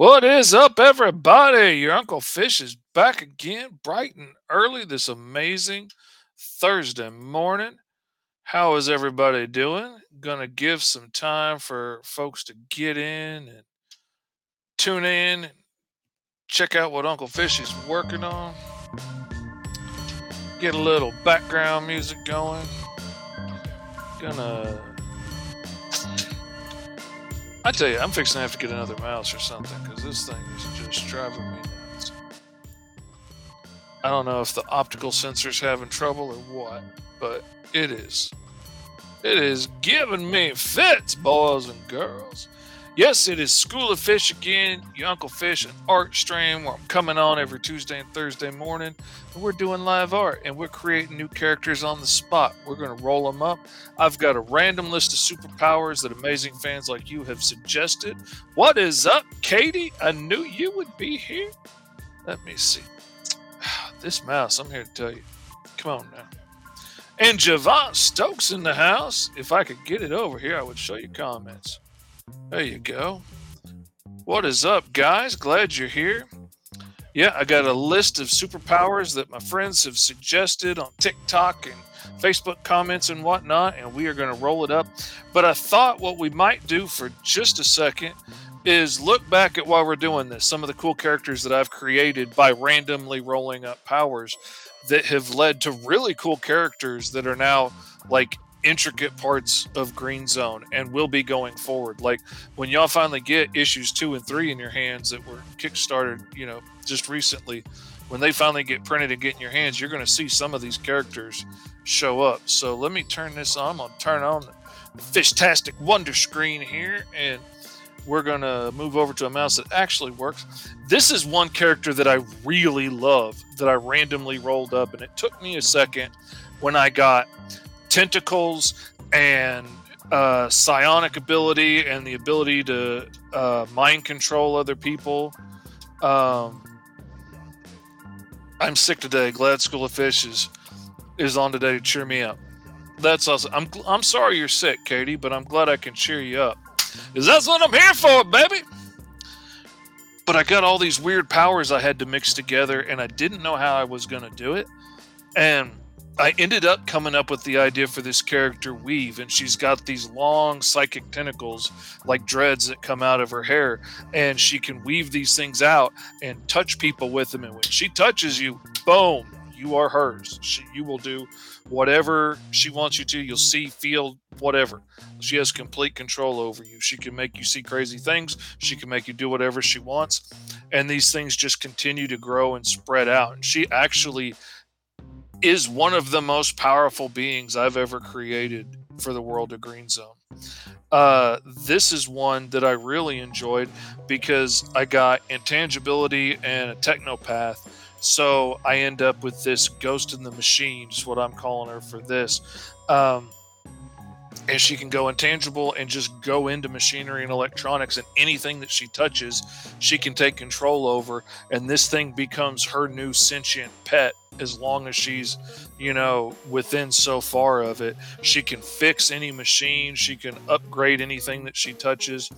What is up, everybody? Your Uncle Fish is back again, bright and early this amazing Thursday morning. How is everybody doing? Gonna give some time for folks to get in and tune in and check out what Uncle Fish is working on. Get a little background music going. Gonna I tell you, I'm fixing to have to get another mouse or something because this thing is just driving me nuts. I don't know if the optical sensor's having trouble or what, but it is. It is giving me fits, boys and girls. Yes, it is School of Fish again, your Uncle Fish and art stream where I'm coming on every Tuesday and Thursday morning. And we're doing live art and we're creating new characters on the spot. We're going to roll them up. I've got a random list of superpowers that amazing fans like you have suggested. What is up, Katie? I knew you would be here. Let me see. This mouse, I'm here to tell you. Come on now. And Javon Stokes in the house. If I could get it over here, I would show you comments. There you go. What is up, guys? Glad you're here. Yeah, I got a list of superpowers that my friends have suggested on TikTok and Facebook comments and whatnot, and we are going to roll it up. But I thought what we might do for just a second is look back at why we're doing this, some of the cool characters that I've created by randomly rolling up powers that have led to really cool characters that are now like intricate parts of Green Zone and will be going forward. Like when y'all finally get issues two and three in your hands that were kickstarted, you know, just recently, when they finally get printed and get in your hands, you're going to see some of these characters show up. So let me turn this on. I'm going to turn on the Fishtastic Wonder Screen here and we're going to move over to a mouse that actually works. This is one character that I really love that I randomly rolled up, and it took me a second when I got tentacles and uh, psionic ability and the ability to uh, mind control other people. Um, I'm sick today. Glad School of Fish is is on today to cheer me up. That's awesome. I'm I'm sorry you're sick, Katie, but I'm glad I can cheer you up. Cause that's what I'm here for, baby. But I got all these weird powers I had to mix together, and I didn't know how I was gonna do it. And I ended up coming up with the idea for this character Weave, and she's got these long psychic tentacles like dreads that come out of her hair, and she can weave these things out and touch people with them. And when she touches you, boom, you are hers. She, you will do whatever she wants you to. You'll see, feel, whatever. She has complete control over you. She can make you see crazy things. She can make you do whatever she wants. And these things just continue to grow and spread out. And she actually is one of the most powerful beings I've ever created for the world of Green Zone. Uh, this is one that I really enjoyed because I got intangibility and a technopath. So I end up with this ghost in the machine, is what I'm calling her for this. Um, and she can go intangible and just go into machinery and electronics and anything that she touches she can take control over. And this thing becomes her new sentient pet as long as she's you know within so far of it. She can fix any machine. She can upgrade anything that she touches.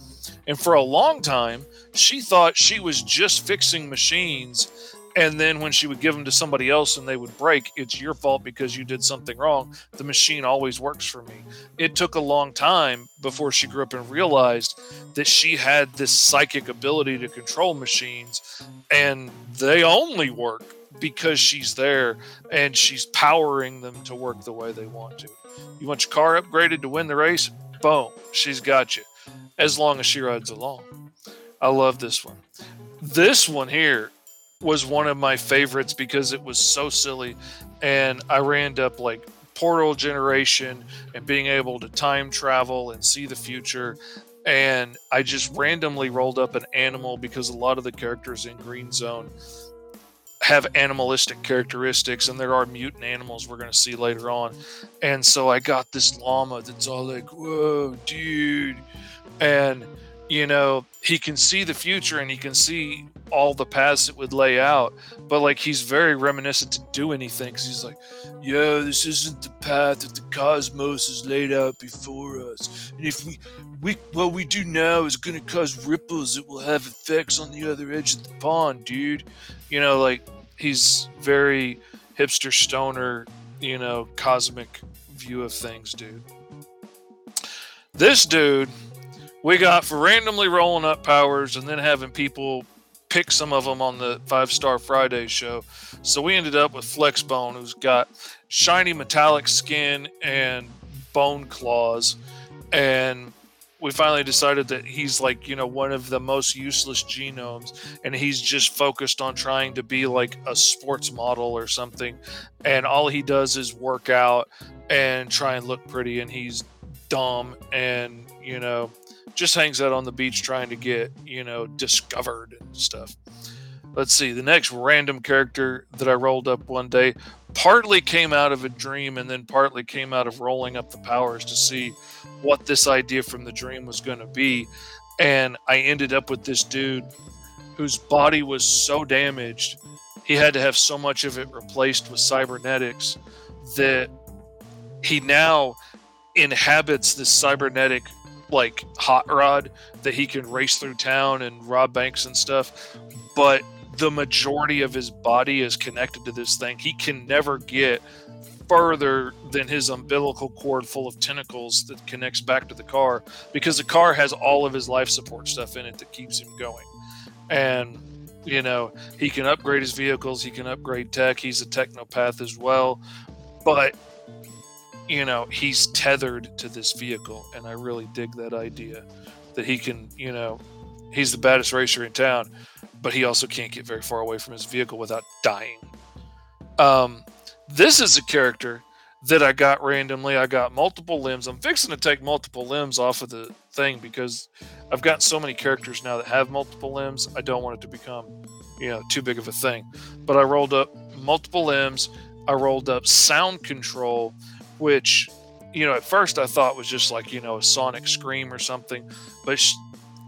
And for a long time she thought she was just fixing machines and then when she would give them to somebody else and they would break, it's your fault because you did something wrong. The machine always works for me. It took a long time before she grew up and realized that she had this psychic ability to control machines, and they only work because she's there and she's powering them to work the way they want to. You want your car upgraded to win the race? Boom, she's got you. As long as she rides along. I love this one. This one here was one of my favorites because it was so silly. And I ran up like portal generation and being able to time travel and see the future. And I just randomly rolled up an animal because a lot of the characters in Green Zone have animalistic characteristics and there are mutant animals we're going to see later on. And so i got this llama that's all like whoa dude. And you know he can see the future and he can see all the paths it would lay out but like he's very reminiscent to do anything because he's like yeah this isn't the path that the cosmos has laid out before us and if we we what we do now is going to cause ripples that will have effects on the other edge of the pond, dude. You know, like he's very hipster stoner, you know, cosmic view of things, dude. This dude we got for randomly rolling up powers and then having people pick some of them on the Five Star Friday show. So we ended up with Flexbone, who's got shiny metallic skin and bone claws. And we finally decided that he's like, you know, one of the most useless genomes. And he's just focused on trying to be like a sports model or something. And all he does is work out and try and look pretty. And he's dumb and, you know, just hangs out on the beach trying to get, you know, discovered and stuff. Let's see, the next random character that I rolled up one day partly came out of a dream and then partly came out of rolling up the powers to see what this idea from the dream was going to be. And I ended up with this dude whose body was so damaged, he had to have so much of it replaced with cybernetics that he now inhabits this cybernetic like hot rod that he can race through town and rob banks and stuff. But the majority of his body is connected to this thing. He can never get further than his umbilical cord full of tentacles that connects back to the car because the car has all of his life support stuff in it that keeps him going. And you know, he can upgrade his vehicles, he can upgrade tech, he's a technopath as well. But you know, he's tethered to this vehicle, and I really dig that idea that he can, you know, he's the baddest racer in town, but he also can't get very far away from his vehicle without dying. Um, this is a character that I got randomly. I got multiple limbs. I'm fixing to take multiple limbs off of the thing because I've got so many characters now that have multiple limbs. I don't want it to become, you know, too big of a thing. But I rolled up multiple limbs. I rolled up sound control which you know at first i thought was just like you know a sonic scream or something but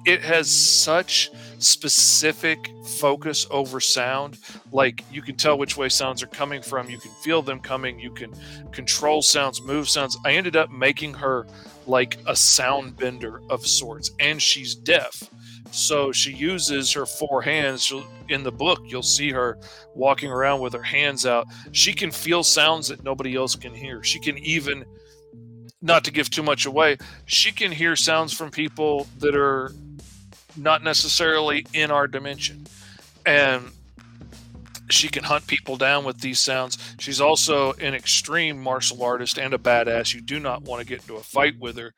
it has such specific focus over sound. Like you can tell which way sounds are coming from you can feel them coming you can control sounds move sounds. I ended up making her like a sound bender of sorts and she's deaf so she uses her four hands. She'll, in the book, you'll see her walking around with her hands out. She can feel sounds that nobody else can hear. She can even, not to give too much away, she can hear sounds from people that are not necessarily in our dimension. And she can hunt people down with these sounds. She's also an extreme martial artist and a badass. You do not want to get into a fight with her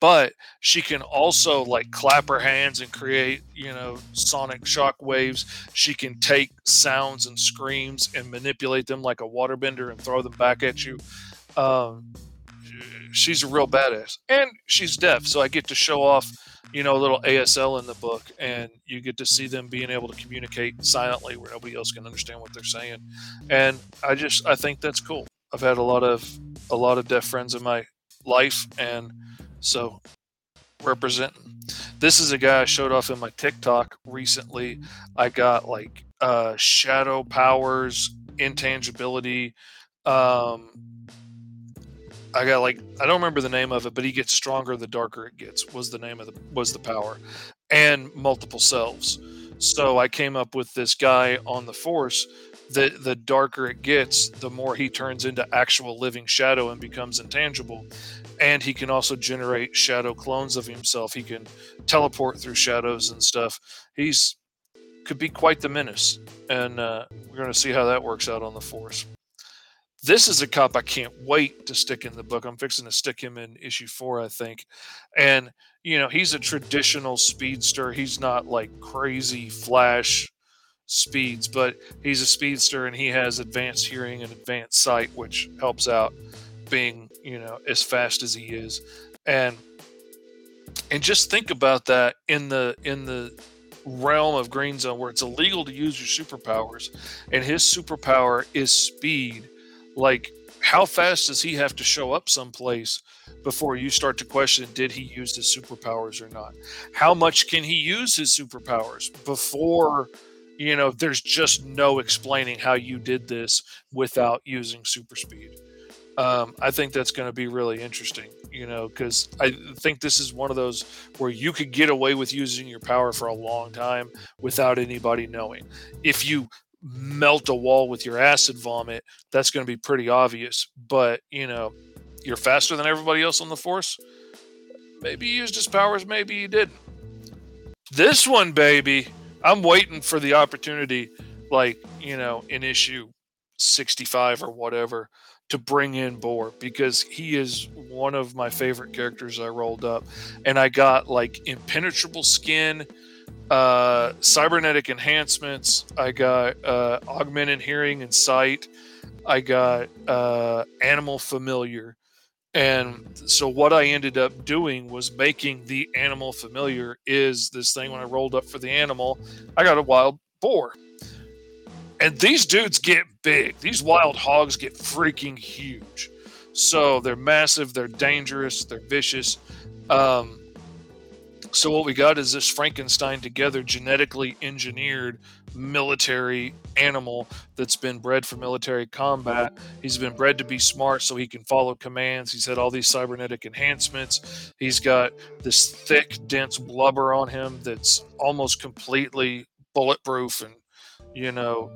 but she can also like clap her hands and create you know sonic shock waves. She can take sounds and screams and manipulate them like a waterbender and throw them back at you. Um, she's a real badass. And she's deaf so i get to show off you know a little asl in the book and you get to see them being able to communicate silently where nobody else can understand what they're saying. And i just i think that's cool. I've had a lot of a lot of deaf friends in my life and so, representing. This is a guy I showed off in my TikTok recently. I got like uh, shadow powers, intangibility. Um, I got like I don't remember the name of it, but he gets stronger the darker it gets. Was the name of the was the power, and multiple selves. So I came up with this guy on the force. The the darker it gets, the more he turns into actual living shadow and becomes intangible and he can also generate shadow clones of himself. He can teleport through shadows and stuff. He's could be quite the menace, and uh, we're going to see how that works out on the force. This is a cop I can't wait to stick in the book. I'm fixing to stick him in issue four, I think. And, you know, he's a traditional speedster. He's not like crazy flash speeds, but he's a speedster and he has advanced hearing and advanced sight, which helps out being you know as fast as he is. And and just think about that in the in the realm of green zone where it's illegal to use your superpowers and his superpower is speed. Like how fast does he have to show up someplace before you start to question did he use his superpowers or not? How much can he use his superpowers before you know there's just no explaining how you did this without using super speed um, I think that's going to be really interesting. you know, because I think this is one of those where you could get away with using your power for a long time without anybody knowing. If you melt a wall with your acid vomit, that's going to be pretty obvious. But, you know, you're faster than everybody else on the force. Maybe you used his powers, maybe you didn't. This one, baby, I'm waiting for the opportunity, like, you know, in issue 65 or whatever, to bring in Boar because he is one of my favorite characters I rolled up. And I got like impenetrable skin, uh, cybernetic enhancements, I got uh, augmented hearing and sight, I got uh, animal familiar. And so what I ended up doing was making the animal familiar is this thing when I rolled up for the animal, I got a wild boar. And these dudes get big. These wild hogs get freaking huge. So they're massive, they're dangerous, they're vicious. Um, so what we got is this Frankenstein together genetically engineered military animal that's been bred for military combat. He's been bred to be smart so he can follow commands. He's had all these cybernetic enhancements. He's got this thick, dense blubber on him that's almost completely bulletproof and you know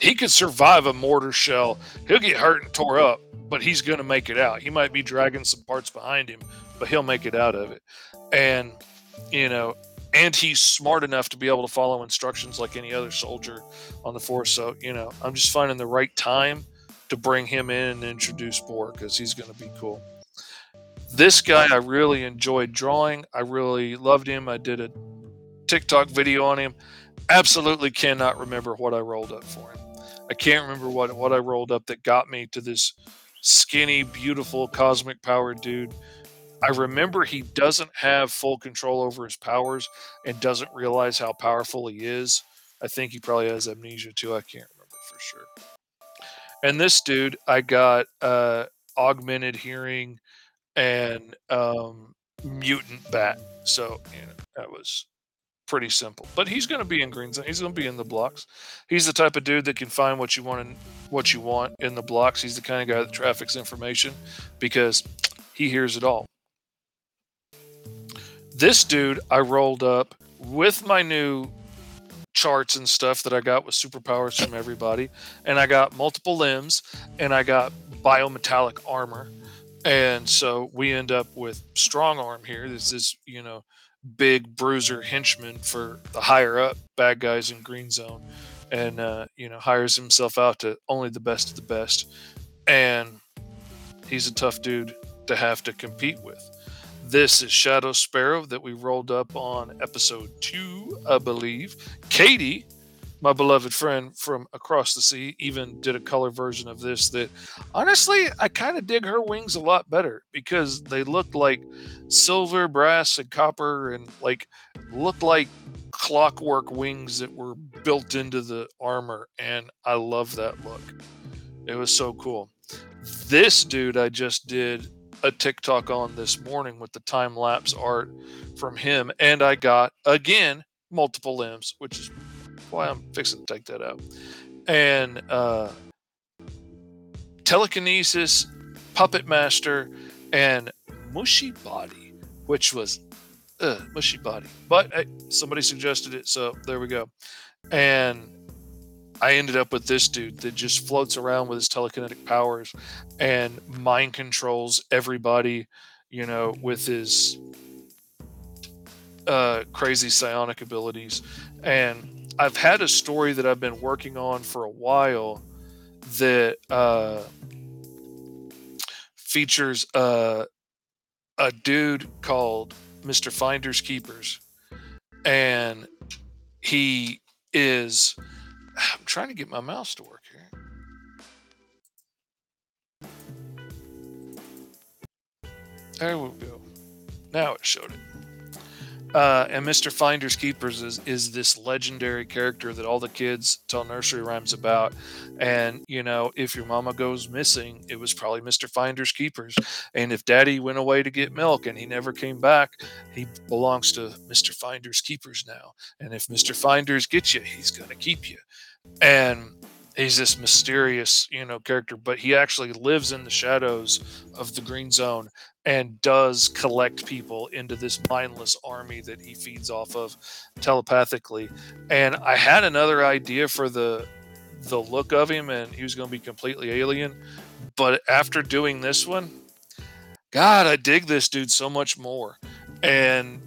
he could survive a mortar shell. He'll get hurt and tore up, but he's going to make it out. He might be dragging some parts behind him, but he'll make it out of it. And, you know, and he's smart enough to be able to follow instructions like any other soldier on the force. So, you know, I'm just finding the right time to bring him in and introduce Boar because he's going to be cool. This guy I really enjoyed drawing. I really loved him. I did a TikTok video on him. Absolutely cannot remember what I rolled up for him. I can't remember what what I rolled up that got me to this skinny, beautiful, cosmic powered dude. I remember he doesn't have full control over his powers and doesn't realize how powerful he is. I think he probably has amnesia too. I can't remember for sure. And this dude, I got uh, augmented hearing and um, mutant bat. So you know, that was pretty simple. But he's going to be in green zone. He's going to be in the blocks. He's the type of dude that can find what you want and what you want in the blocks. He's the kind of guy that traffics information because he hears it all. This dude I rolled up with my new charts and stuff that I got with superpowers from everybody, and I got multiple limbs, and I got biometallic armor, and so we end up with strong arm here. This is you know big bruiser henchman for the higher up bad guys in Green Zone, and uh, you know hires himself out to only the best of the best, and he's a tough dude to have to compete with. This is Shadow Sparrow that we rolled up on episode two, I believe. Katie my beloved friend from across the sea even did a color version of this that honestly i kind of dig her wings a lot better because they look like silver brass and copper and like look like clockwork wings that were built into the armor and i love that look it was so cool this dude i just did a tiktok on this morning with the time lapse art from him and i got again multiple limbs which is why I'm fixing to take that out. And uh, telekinesis, puppet master, and mushy body, which was uh, mushy body. But somebody suggested it, so there we go. And I ended up with this dude that just floats around with his telekinetic powers and mind controls everybody, you know, with his uh, crazy psionic abilities. And I've had a story that I've been working on for a while that uh, features uh, a dude called Mr. Finders Keepers, and he is. I'm trying to get my mouse to work here. There we go. Now it showed it. Uh, and Mr. Finders Keepers is, is this legendary character that all the kids tell nursery rhymes about. And, you know, if your mama goes missing, it was probably Mr. Finders Keepers. And if daddy went away to get milk and he never came back, he belongs to Mr. Finders Keepers now. And if Mr. Finders gets you, he's going to keep you. And he's this mysterious, you know, character, but he actually lives in the shadows of the Green Zone and does collect people into this mindless army that he feeds off of telepathically. And I had another idea for the the look of him and he was going to be completely alien, but after doing this one, god, I dig this dude so much more. And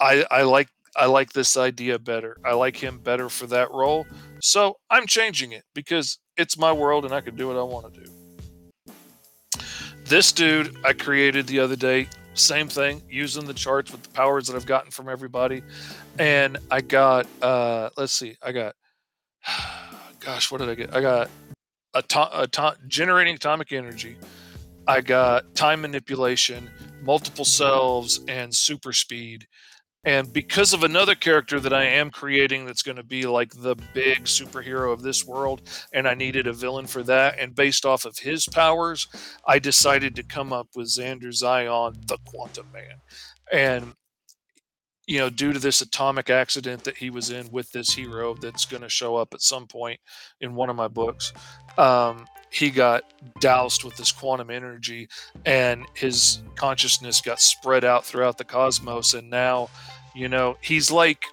I I like I like this idea better. I like him better for that role. So I'm changing it because it's my world and I can do what I want to do. This dude I created the other day, same thing, using the charts with the powers that I've gotten from everybody. And I got, uh, let's see, I got, gosh, what did I get? I got a, to- a to- generating atomic energy. I got time manipulation, multiple selves, and super speed and because of another character that I am creating that's going to be like the big superhero of this world, and I needed a villain for that, and based off of his powers, I decided to come up with Xander Zion, the Quantum Man. And, you know, due to this atomic accident that he was in with this hero that's going to show up at some point in one of my books, um, he got doused with this quantum energy and his consciousness got spread out throughout the cosmos and now you know, he's like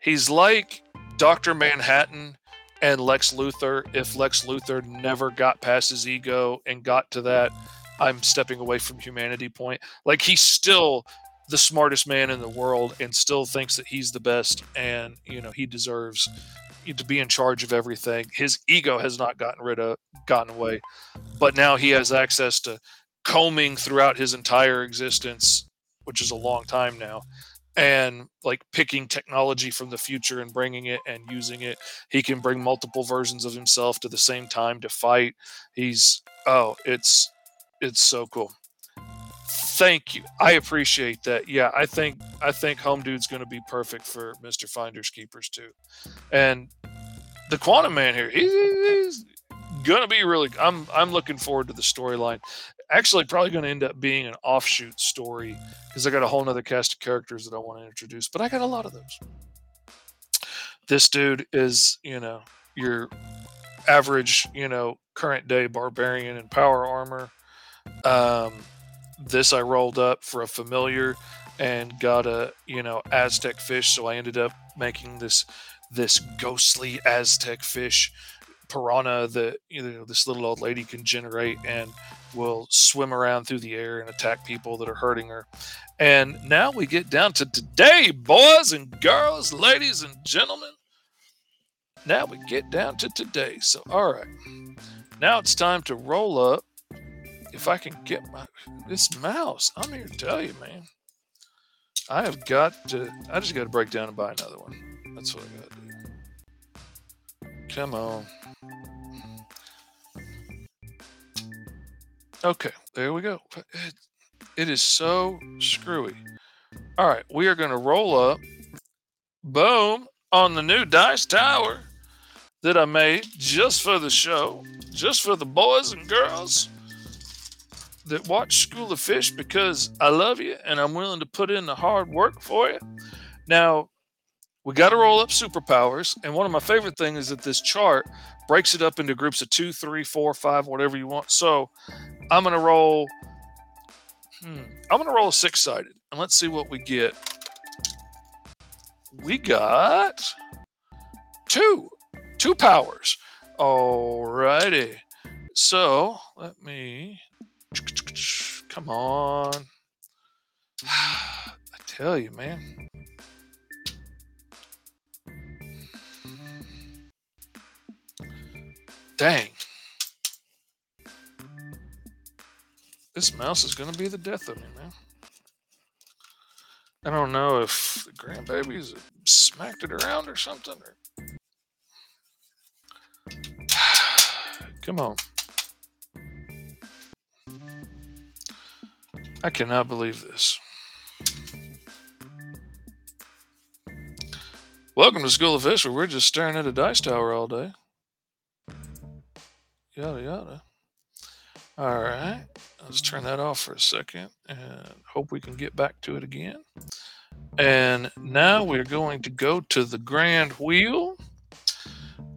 he's like Dr. Manhattan and Lex Luthor if Lex Luthor never got past his ego and got to that I'm stepping away from humanity point. Like he's still the smartest man in the world and still thinks that he's the best and you know he deserves to be in charge of everything. His ego has not gotten rid of gotten away, but now he has access to combing throughout his entire existence which is a long time now and like picking technology from the future and bringing it and using it. He can bring multiple versions of himself to the same time to fight. He's oh it's it's so cool thank you i appreciate that yeah i think i think home dude's going to be perfect for mr finders keepers too and the quantum man here he's gonna be really i'm i'm looking forward to the storyline actually probably going to end up being an offshoot story because I got a whole nother cast of characters that I want to introduce, but I got a lot of those. This dude is, you know, your average, you know, current day barbarian in power armor. Um, this I rolled up for a familiar and got a, you know, Aztec fish, so I ended up making this this ghostly Aztec fish piranha that you know this little old lady can generate and will swim around through the air and attack people that are hurting her. And now we get down to today, boys and girls, ladies and gentlemen. Now we get down to today. So, all right. Now it's time to roll up. If I can get my this mouse, I'm here to tell you, man. I have got to. I just got to break down and buy another one. That's what I got to do. Come on. Okay, there we go. It, it is so screwy. All right, we are going to roll up. Boom on the new dice tower that I made just for the show, just for the boys and girls that watch School of Fish because I love you and I'm willing to put in the hard work for you. Now, we got to roll up superpowers. And one of my favorite things is that this chart breaks it up into groups of two, three, four, five, whatever you want. So I'm gonna roll. Hmm, I'm gonna roll a six sided, and let's see what we get. We got two, two powers. All righty. So let me. Come on. I tell you, man. Dang. This mouse is going to be the death of me, man. I don't know if the grandbabies smacked it around or something. Or... Come on. I cannot believe this. Welcome to School of Fish, where we're just staring at a dice tower all day. Yada yada. All right. Let's turn that off for a second and hope we can get back to it again. And now we're going to go to the grand wheel.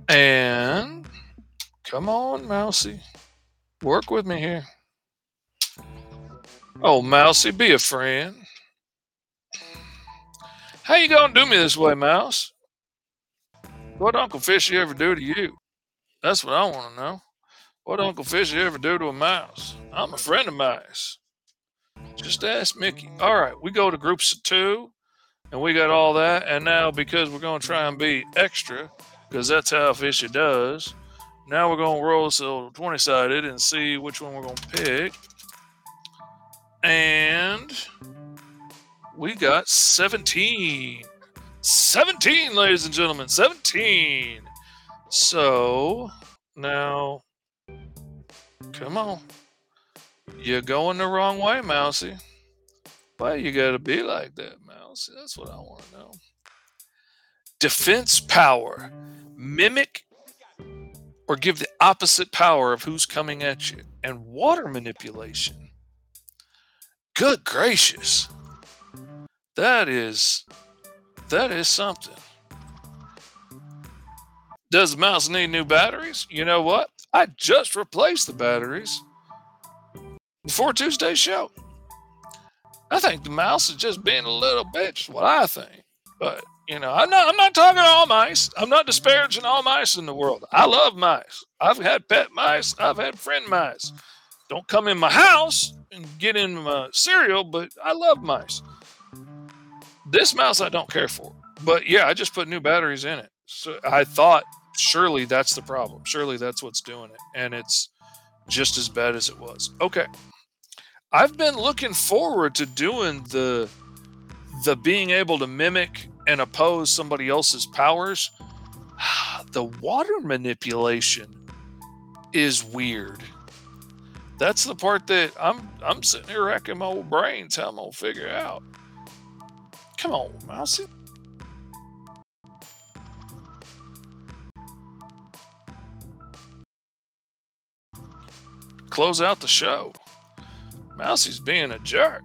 And come on, Mousy. Work with me here. Oh, Mousy, be a friend. How you gonna do me this way, Mouse? What Uncle Fishy ever do to you? That's what I want to know. What Uncle Fishy ever do to a mouse? I'm a friend of mice. Just ask Mickey. All right, we go to groups of two, and we got all that. And now, because we're to try and be extra, because that's how Fishy does, now we're to roll little 20 sided and see which one we're to pick. And we got 17. 17, ladies and gentlemen. 17. So now, come on. You're going the wrong way, Mousy. Why you gotta be like that, Mousy? That's what I want to know. Defense power. Mimic or give the opposite power of who's coming at you. And water manipulation. Good gracious. That is that is something. Does the mouse need new batteries? You know what? I just replaced the batteries before Tuesday's show. I think the mouse is just being a little bitch, what I think. But you know, I'm not I'm not talking all mice. I'm not disparaging all mice in the world. I love mice. I've had pet mice, I've had friend mice. Don't come in my house and get in my cereal, but I love mice. This mouse I don't care for. But yeah, I just put new batteries in it. So I thought surely that's the problem. Surely that's what's doing it. And it's just as bad as it was. Okay. I've been looking forward to doing the the being able to mimic and oppose somebody else's powers. The water manipulation is weird. That's the part that I'm I'm sitting here racking my old brains how I'm gonna figure out. Come on, Mousy. Close out the show. Mousy's being a jerk.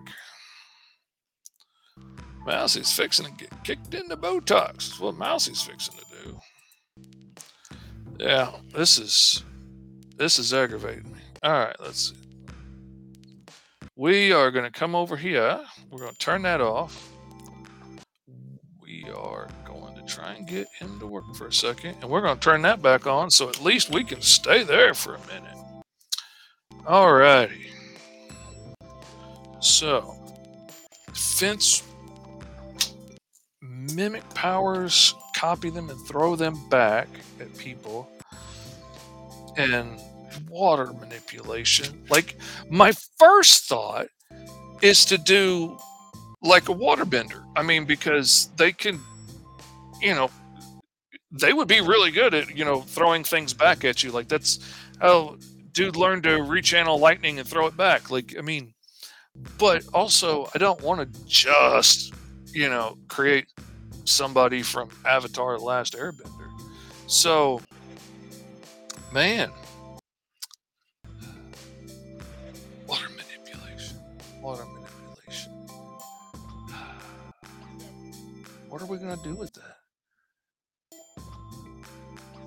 Mousy's fixing to get kicked into Botox. That's what Mousy's fixing to do. Yeah, this is this is aggravating me. All right, let's see. We are going to come over here. We're going to turn that off. We are going to try and get him to work for a second, and we're going to turn that back on so at least we can stay there for a minute. All righty. So, fence mimic powers, copy them and throw them back at people, and water manipulation. Like, my first thought is to do like a waterbender. I mean, because they can, you know, they would be really good at, you know, throwing things back at you. Like, that's how dude learned to rechannel lightning and throw it back. Like, I mean, but also I don't want to just, you know, create somebody from Avatar Last Airbender. So, man, water manipulation. What are we going to do with that?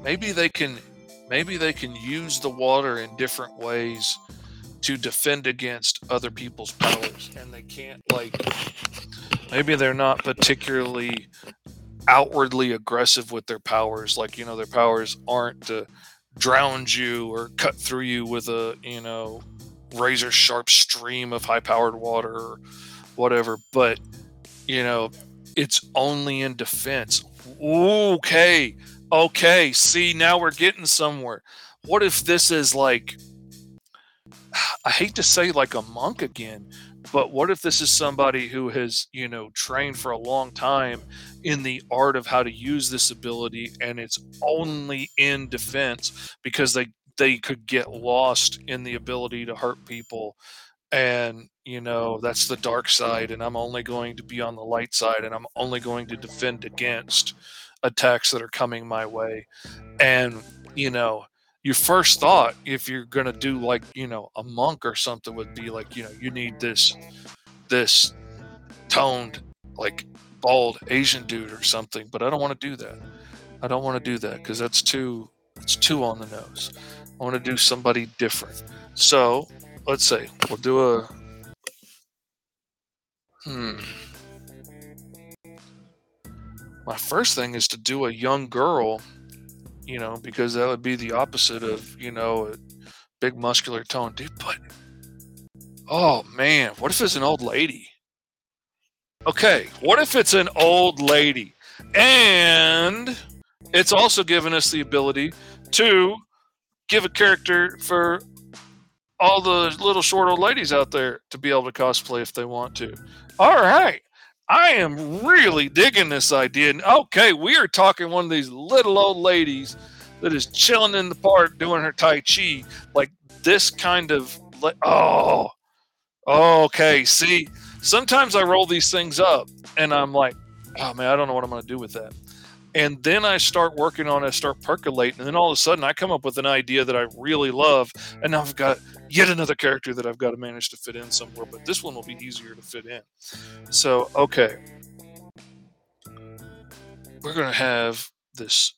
Maybe they can maybe they can use the water in different ways to defend against other people's powers and they can't like maybe they're not particularly outwardly aggressive with their powers like you know their powers aren't to drown you or cut through you with a you know razor sharp stream of high powered water or whatever but you know it's only in defense. Okay okay see now we're getting somewhere. What if this is like I hate to say like a monk again, but what if this is somebody who has, you know, trained for a long time in the art of how to use this ability and it's only in defense because they they could get lost in the ability to hurt people. And you know that's the dark side and i'm only going to be on the light side and i'm only going to defend against attacks that are coming my way. And you know your first thought if you're going to do like you know a monk or something would be like you know you need this this toned like bald asian dude or something but i don't want to do that. I don't want to do that because that's too It's too on the nose. I want to do somebody different. So let's say we'll do a. Hmm. My first thing is to do a young girl, you know, because that would be the opposite of, you know, a big muscular tone. Dude, but. Oh, man. What if it's an old lady? Okay. What if it's an old lady? And it's also given us the ability to give a character for all the little short old ladies out there to be able to cosplay if they want to. All right. I am really digging this idea. And okay, we are talking one of these little old ladies that is chilling in the park doing her Tai Chi. Like this kind of, oh, okay. See, sometimes I roll these things up and I'm like, oh man, I don't know what I'm going to do with that and then I start working on it, I start percolating, and then all of a sudden I come up with an idea that I really love, and now I've got yet another character that I've got to manage to fit in somewhere. But this one will be easier to fit in. So okay, we're gonna have this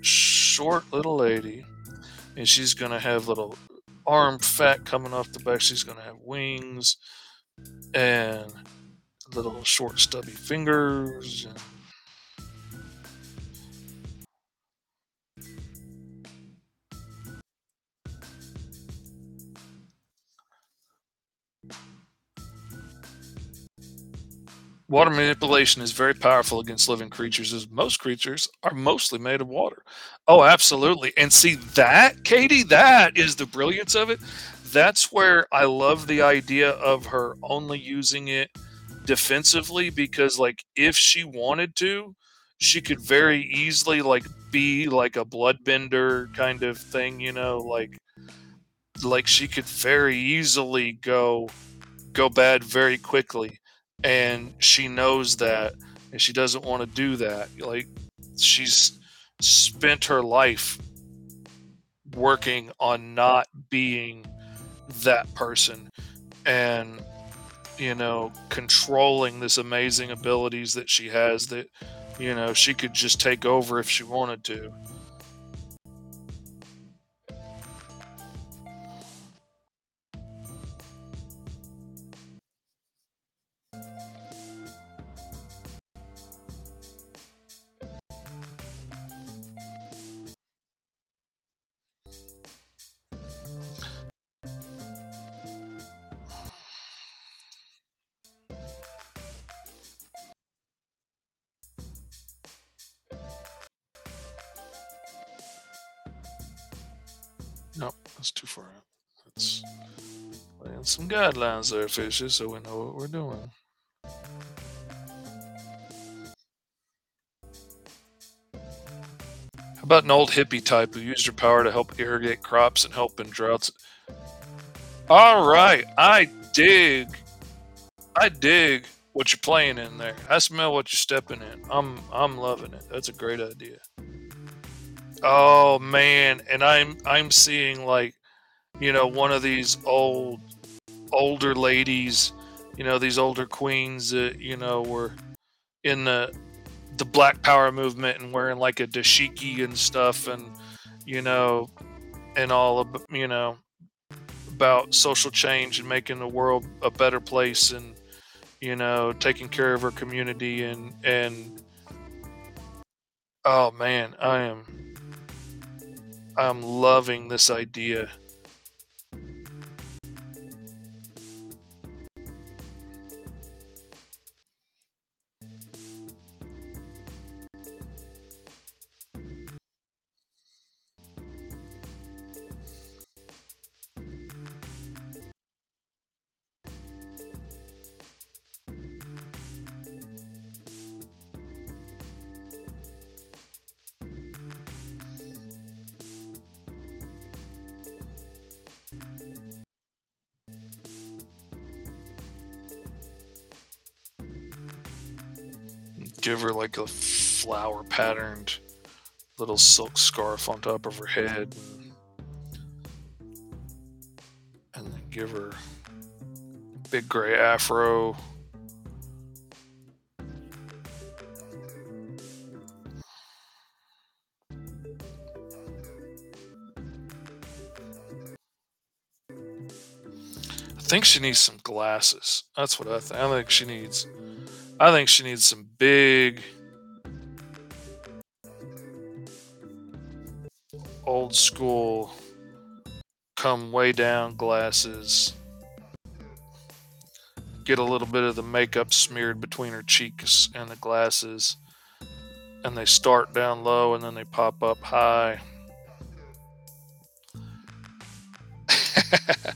short little lady, and she's gonna have little arm fat coming off the back. She's gonna have wings and little short stubby fingers and Water manipulation is very powerful against living creatures, as most creatures are mostly made of water. Oh, absolutely. And see that, Katie, that is the brilliance of it. That's where I love the idea of her only using it defensively because, like, if she wanted to, she could very easily, like, be like a bloodbender kind of thing, you know, like, like she could very easily go go bad very quickly. And she knows that and she doesn't want to do that. Like she's spent her life working on not being that person and you know controlling this amazing abilities that she has that you know she could just take over if she wanted to guidelines there, fishes, so we know what we're doing. How about an old hippie type who used her power to help irrigate crops and help in droughts? All right, I dig. I dig what you're playing in there. I smell what you're stepping in. I'm I'm loving it. That's a great idea. Oh man, and I'm I'm seeing like, you know, one of these old older ladies, you know, these older queens that you know were in the the Black Power movement and wearing like a dashiki and stuff, and you know, and all of you know about social change and making the world a better place and you know taking care of our community and and oh man i am I'm loving this idea. give her like a flower patterned little silk scarf on top of her head and, then give her big gray afro I think she needs some glasses. That's what I think. I think she needs I think she needs some big, old school, come way down glasses. Get a little bit of the makeup smeared between her cheeks and the glasses. And they start down low and then they pop up high.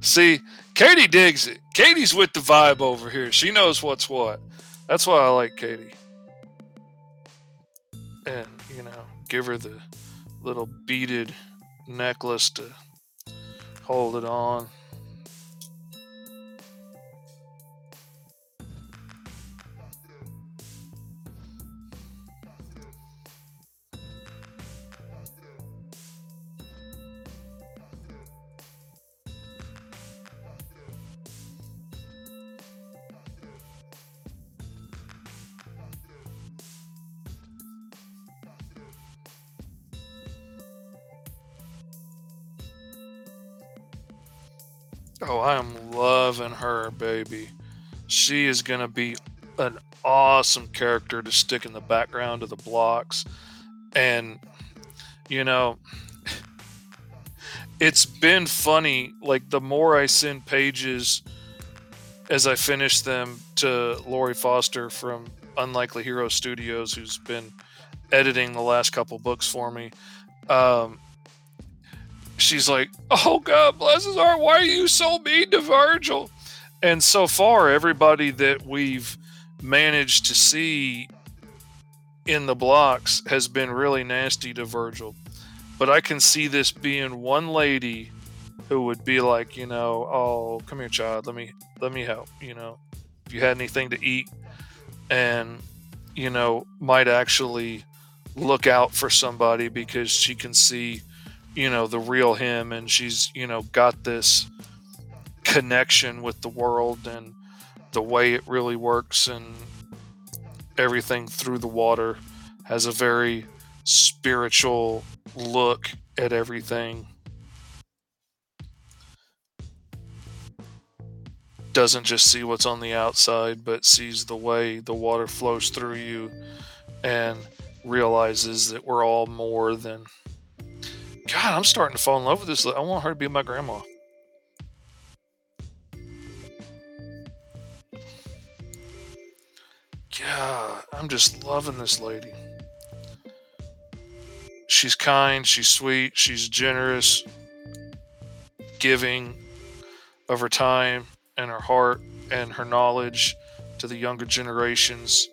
See, Katie digs it. Katie's with the vibe over here. She knows what's what. That's why I like Katie. And, you know, give her the little beaded necklace to hold it on. I am loving her, baby. She is going to be an awesome character to stick in the background of the blocks. And, you know, it's been funny. Like, the more I send pages as I finish them to Lori Foster from Unlikely Hero Studios, who's been editing the last couple books for me. Um, she's like, "Oh God, bless his heart. Why are you so mean to Virgil?" And so far, everybody that we've managed to see in the blocks has been really nasty to Virgil. But I can see this being one lady who would be like, you know, "Oh, come here, child. Let me let me help." You know, if you had anything to eat, and you know, might actually look out for somebody because she can see you know the real him and she's you know got this connection with the world and the way it really works and everything through the water has a very spiritual look at everything. Doesn't just see what's on the outside but sees the way the water flows through you and realizes that we're all more than God, I'm starting to fall in love with this. I want her to be my grandma. God, I'm just loving this lady. She's kind, she's sweet, she's generous, giving of her time and her heart and her knowledge to the younger generations,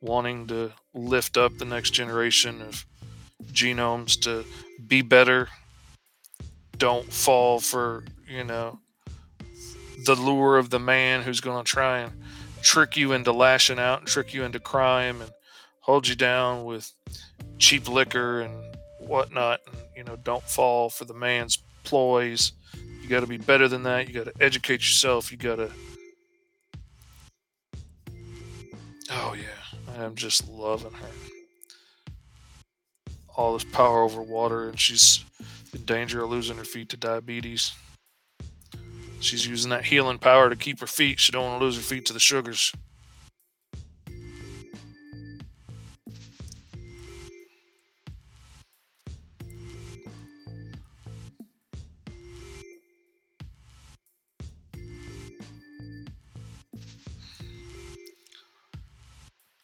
wanting to lift up the next generation of genomes to be better. Don't fall for, you know, the lure of the man who's going to try and trick you into lashing out and trick you into crime and hold you down with cheap liquor and whatnot. And, you know, don't fall for the man's ploys. You got to be better than that. You got to educate yourself. You got to. Oh, yeah. I'm just loving her all this power over water, and she's in danger of losing her feet to diabetes. She's using that healing power to keep her feet. She don't want to lose her feet to the sugars.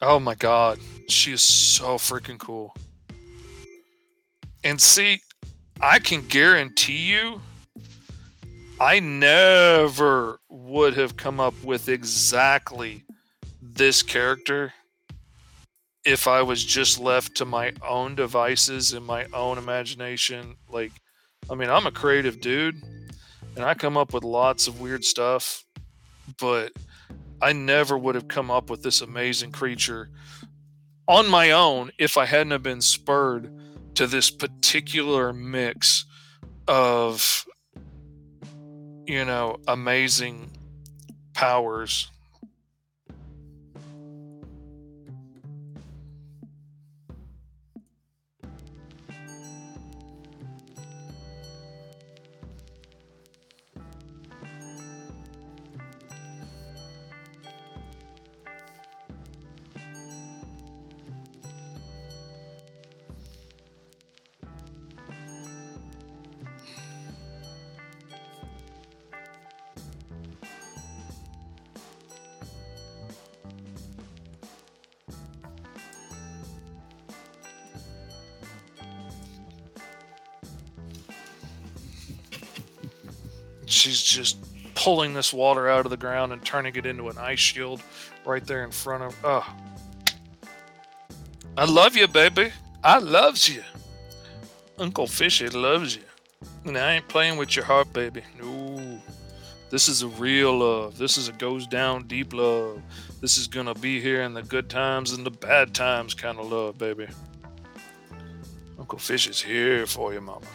Oh my god, she is so freaking cool. And see, I can guarantee you, I never would have come up with exactly this character if I was just left to my own devices and my own imagination. Like, I mean, I'm a creative dude and I come up with lots of weird stuff, but I never would have come up with this amazing creature on my own if I hadn't have been spurred to this particular mix of you know amazing powers pulling this water out of the ground and turning it into an ice shield right there in front of. Oh, I love you, baby. I loves you. Uncle Fishy loves you. And I ain't playing with your heart, baby. No. This is a real love. This is a goes down deep love. This is gonna be here in the good times and the bad times kind of love, baby. Uncle Fish is here for you, mama.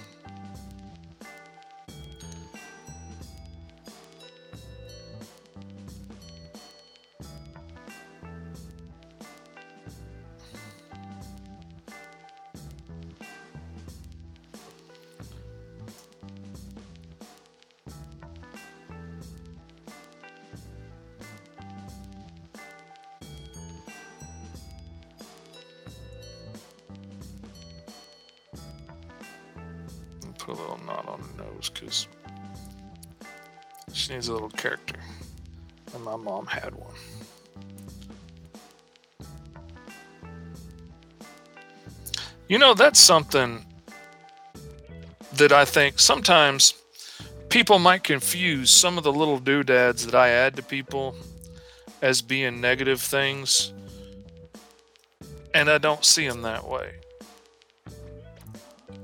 You know, that's something that I think sometimes people might confuse some of the little doodads that I add to people as being negative things. And I don't see them that way.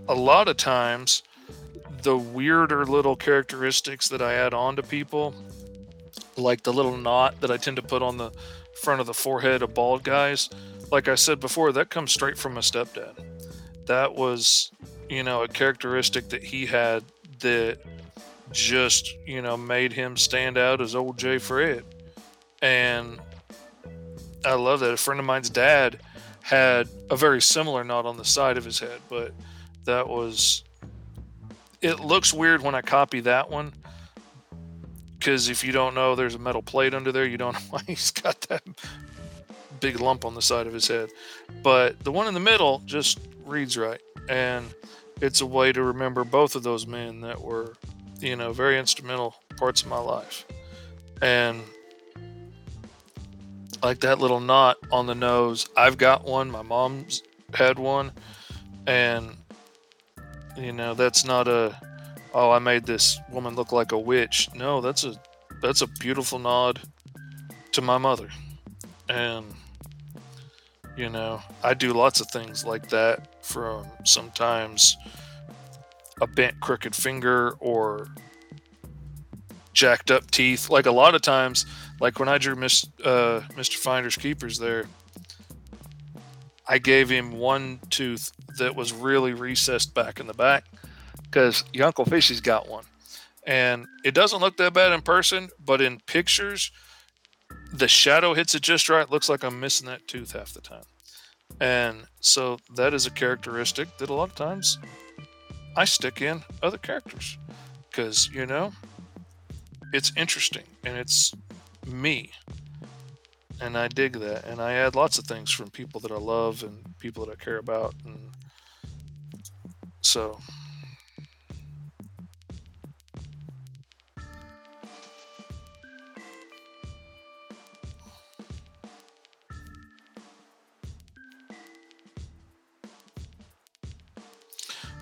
A lot of times, the weirder little characteristics that I add on to people, like the little knot that I tend to put on the front of the forehead of bald guys, like I said before, that comes straight from my stepdad. That was, you know, a characteristic that he had that just, you know, made him stand out as old Jay Fred. And I love that. A friend of mine's dad had a very similar knot on the side of his head, but that was it looks weird when I copy that one because if you don't know there's a metal plate under there, you don't know why he's got that big lump on the side of his head. But the one in the middle just reads right. And it's a way to remember both of those men that were, you know, very instrumental parts of my life. And like that little knot on the nose, I've got one. My mom's had one. And you know, that's not a oh, I made this woman look like a witch. No, that's a that's a beautiful nod to my mother. And you know, I do lots of things like that from sometimes a bent crooked finger or jacked up teeth. Like a lot of times, like when I drew Miss, uh, Mr. Finder's Keepers there, I gave him one tooth that was really recessed back in the back because your Uncle Fishy's got one. And it doesn't look that bad in person, but in pictures, the shadow hits it just right. Looks like I'm missing that tooth half the time. And so that is a characteristic that a lot of times I stick in other characters because, you know, it's interesting and it's me and I dig that. And I add lots of things from people that I love and people that I care about, and so.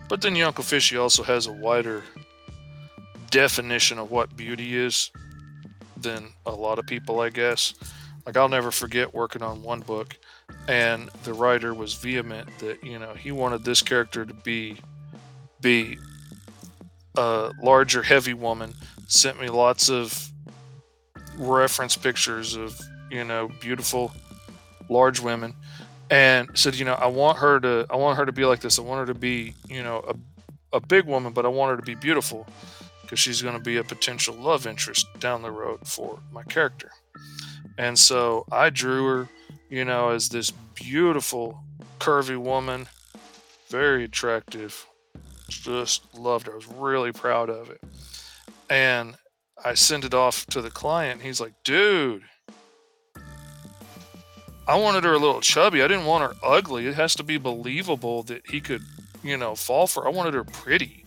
But then Uncle Fishy also has a wider definition of what beauty is than a lot of people, I guess. Like I'll never forget working on one book and the writer was vehement that, you know, he wanted this character to be be a larger heavy woman. Sent me lots of reference pictures of, you know, beautiful large women and said, you know, I want her to I want her to be like this. I want her to be, you know, a, a big woman, but I want her to be beautiful because she's going to be a potential love interest down the road for my character. And so I drew her, you know, as this beautiful, curvy woman, very attractive. Just loved her. I was really proud of it. And I sent it off to the client. He's like, dude, I wanted her a little chubby. I didn't want her ugly. It has to be believable that he could, you know, fall for. Her. I wanted her pretty.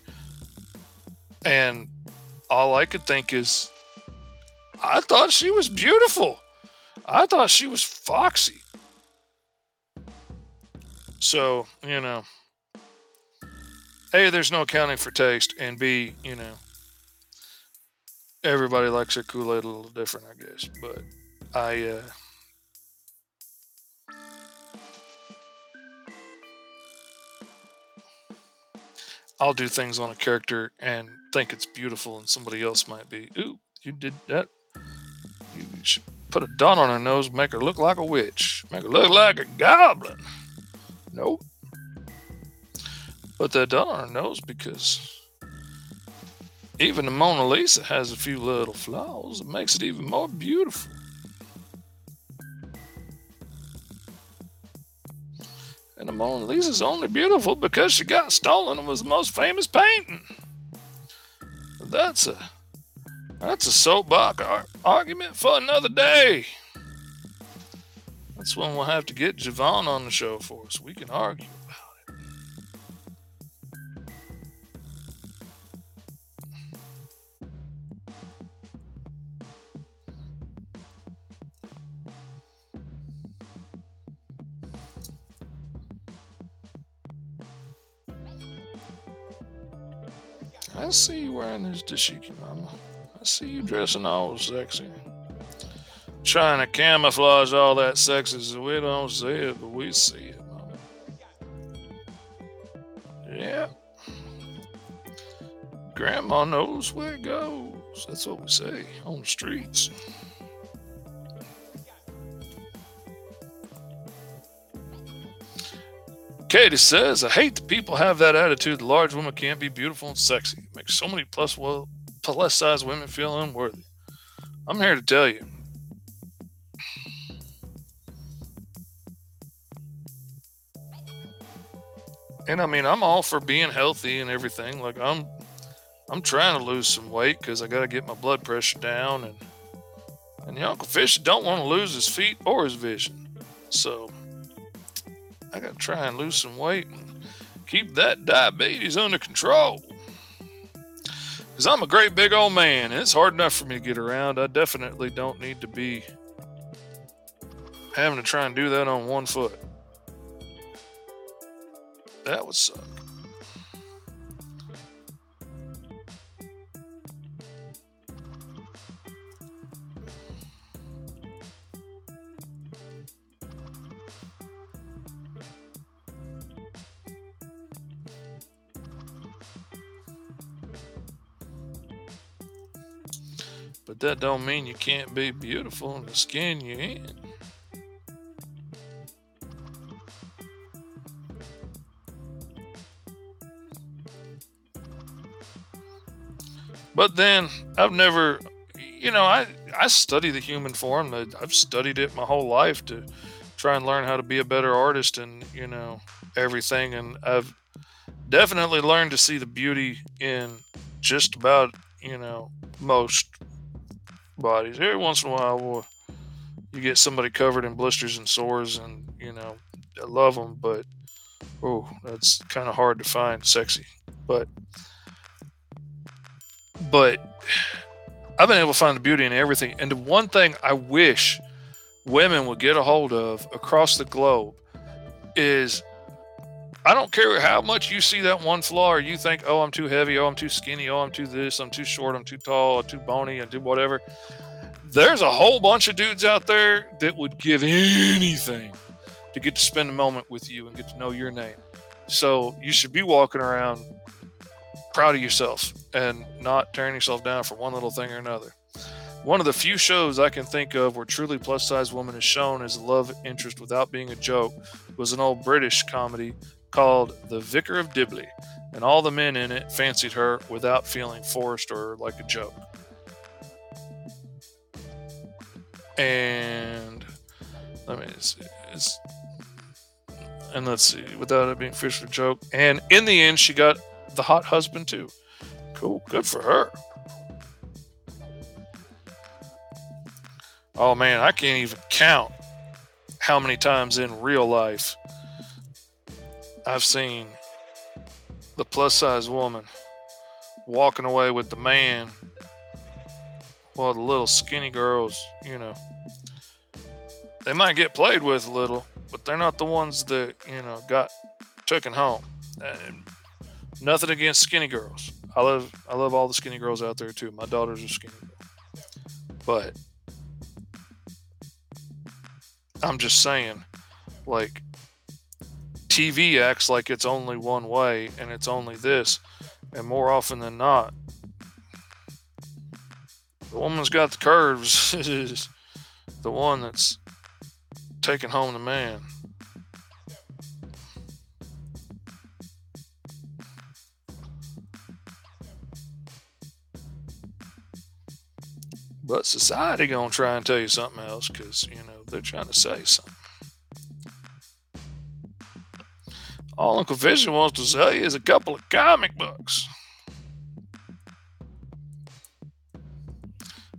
And all I could think is, I thought she was beautiful. I thought she was foxy. So, you know, A, there's no accounting for taste, and B, you know, everybody likes their Kool Aid a little different, I guess. But I, uh, I'll do things on a character and think it's beautiful, and somebody else might be, ooh, you did that. You should put a dot on her nose, make her look like a witch, make her look like a goblin. Nope. Put that dot on her nose because even the Mona Lisa has a few little flaws It makes it even more beautiful. And the Mona Lisa's only beautiful because she got stolen and was the most famous painting. That's a that's a soapbox ar- argument for another day. That's when we'll have to get Javon on the show for us. We can argue. I see you wearing this dashiki, mama. I see you dressing all sexy. Trying to camouflage all that sexy we don't see it, but we see it, mama. Yeah. Grandma knows where it goes. That's what we say on the streets. Katie says, I hate that people have that attitude. The large woman can't be beautiful and sexy. It makes so many plus well plus size women feel unworthy. I'm here to tell you. And I mean, I'm all for being healthy and everything. Like I'm I'm trying to lose some weight because I got to get my blood pressure down, and and the Uncle Fish don't want to lose his feet or his vision. So I got to try and lose some weight and keep that diabetes under control. Because I'm a great big old man, and it's hard enough for me to get around. I definitely don't need to be having to try and do that on one foot. That would suck. But that don't mean you can't be beautiful in the skin you're in. But then I've never, you know, I I study the human form. I've studied it my whole life to try and learn how to be a better artist and you know everything. And I've definitely learned to see the beauty in just about you know most bodies. Every once in a while, well, you get somebody covered in blisters and sores, and you know, I love them, but oh, that's kind of hard to find sexy. But but I've been able to find the beauty in everything. And the one thing I wish women would get a hold of across the globe is I don't care how much you see that one flaw or you think, oh, I'm too heavy, oh, I'm too skinny, oh, I'm too this, I'm too short, I'm too tall, I'm too bony, and do whatever. There's a whole bunch of dudes out there that would give anything to get to spend a moment with you and get to know your name. So you should be walking around proud of yourself and not tearing yourself down for one little thing or another. One of the few shows I can think of where truly plus size woman is shown as a love interest without being a joke was an old British comedy called The Vicar of Dibley, and all the men in it fancied her without feeling forced or like a joke. And let me see. It's, and let's see, without it being fished a joke. And in the end, she got the hot husband too. Cool, good for her. Oh man, I can't even count how many times in real life I've seen the plus size woman walking away with the man while the little skinny girls, you know, they might get played with a little, but they're not the ones that, you know, got taken home. And nothing against skinny girls. I love I love all the skinny girls out there too. My daughter's are skinny but I'm just saying, like TV acts like it's only one way and it's only this, and more often than not, the woman's got the curves is the one that's taking home the man. But society gonna try and tell you something else because you know they're trying to say something. All Uncle Vision wants to sell you is a couple of comic books.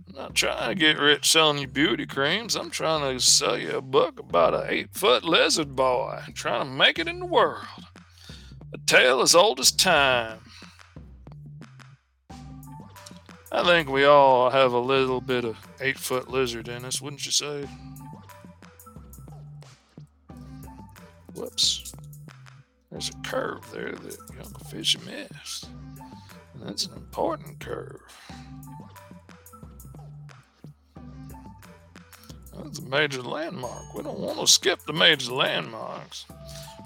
I'm not trying to get rich selling you beauty creams. I'm trying to sell you a book about an eight foot lizard boy trying to make it in the world. A tale as old as time. I think we all have a little bit of eight foot lizard in us, wouldn't you say? Whoops. There's a curve there that young fish missed. And that's an important curve. That's a major landmark. We don't want to skip the major landmarks.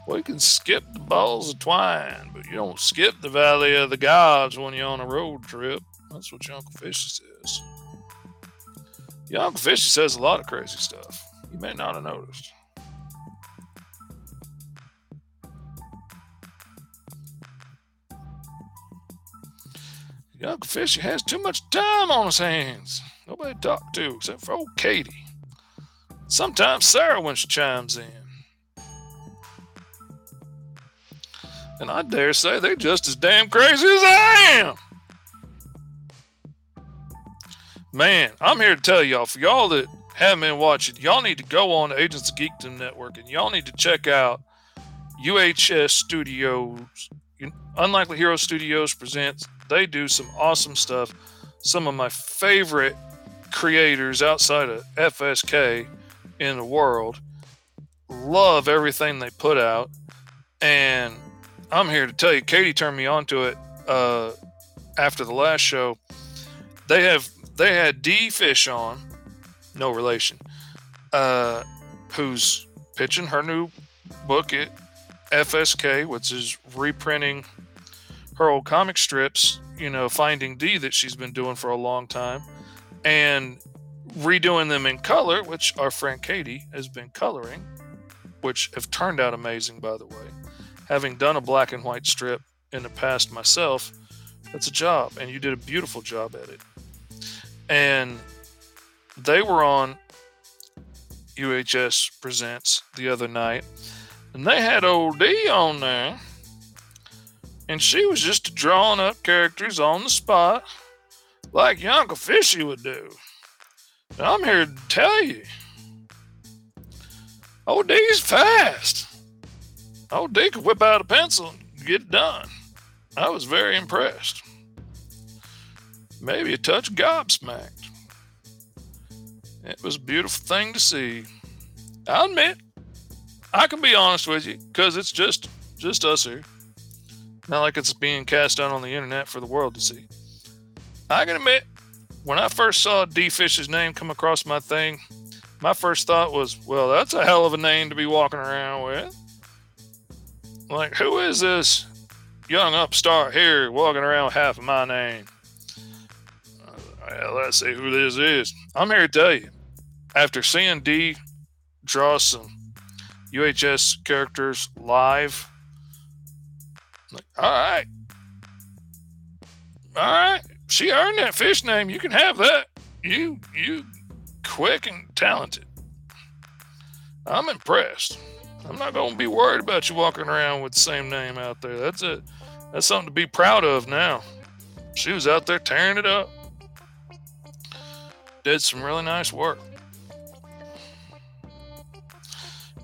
We can skip the balls of twine, but you don't skip the Valley of the Gods when you're on a road trip. That's what Uncle Fishy says. Uncle Fishy says a lot of crazy stuff. You may not have noticed. Your Uncle Fishy has too much time on his hands. Nobody to talk to except for old Katie. Sometimes Sarah when she chimes in. And I dare say they're just as damn crazy as I am. Man, I'm here to tell y'all, for y'all that haven't been watching, y'all need to go on Agents of Geekdom Network and y'all need to check out UHS Studios. Unlikely Hero Studios presents. They do some awesome stuff. Some of my favorite creators outside of FSK in the world. Love everything they put out. And I'm here to tell you, Katie turned me on to it uh, after the last show. They have they had D Fish on, no relation, uh, who's pitching her new book at FSK, which is reprinting her old comic strips, you know, Finding D that she's been doing for a long time, and redoing them in color, which our friend Katie has been coloring, which have turned out amazing, by the way. Having done a black and white strip in the past myself, that's a job, and you did a beautiful job at it and they were on UHS Presents the other night, and they had old D on there, and she was just drawing up characters on the spot, like your Fishy would do. And I'm here to tell you, old D's fast. Old D could whip out a pencil and get done. I was very impressed maybe a touch gobsmacked. It was a beautiful thing to see. I'll admit, I can be honest with you, because it's just just us here. Not like it's being cast out on the internet for the world to see. I can admit, when I first saw D Fish's name come across my thing, my first thought was, well, that's a hell of a name to be walking around with. Like, who is this young upstart here walking around with half of my name? Uh, well, let's see who this is. I'm here to tell you. After seeing D draw some UHS characters live, like, all right, all right, she earned that fish name. You can have that. You, you, quick and talented. I'm impressed. I'm not going to be worried about you walking around with the same name out there. That's it. That's something to be proud of now. She was out there tearing it up did some really nice work.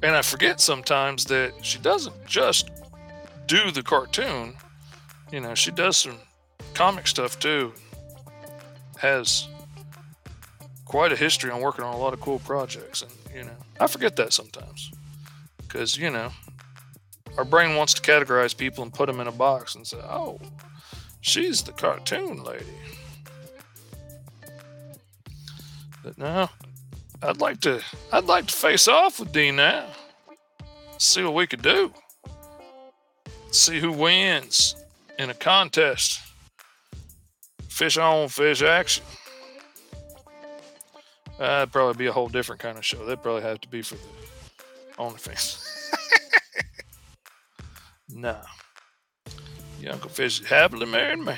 And I forget sometimes that she doesn't just do the cartoon, you know, she does some comic stuff too. Has quite a history on working on a lot of cool projects. And, you know, I forget that sometimes because, you know, our brain wants to categorize people and put them in a box and say, oh, She's the cartoon lady. But now, I'd like to I'd like to face off with Dee now. See what we could do. See who wins in a contest. Fish on, fish action. That'd probably be a whole different kind of show. That'd probably have to be for the OnlyFans. nah. Your Uncle Fish is happily married me.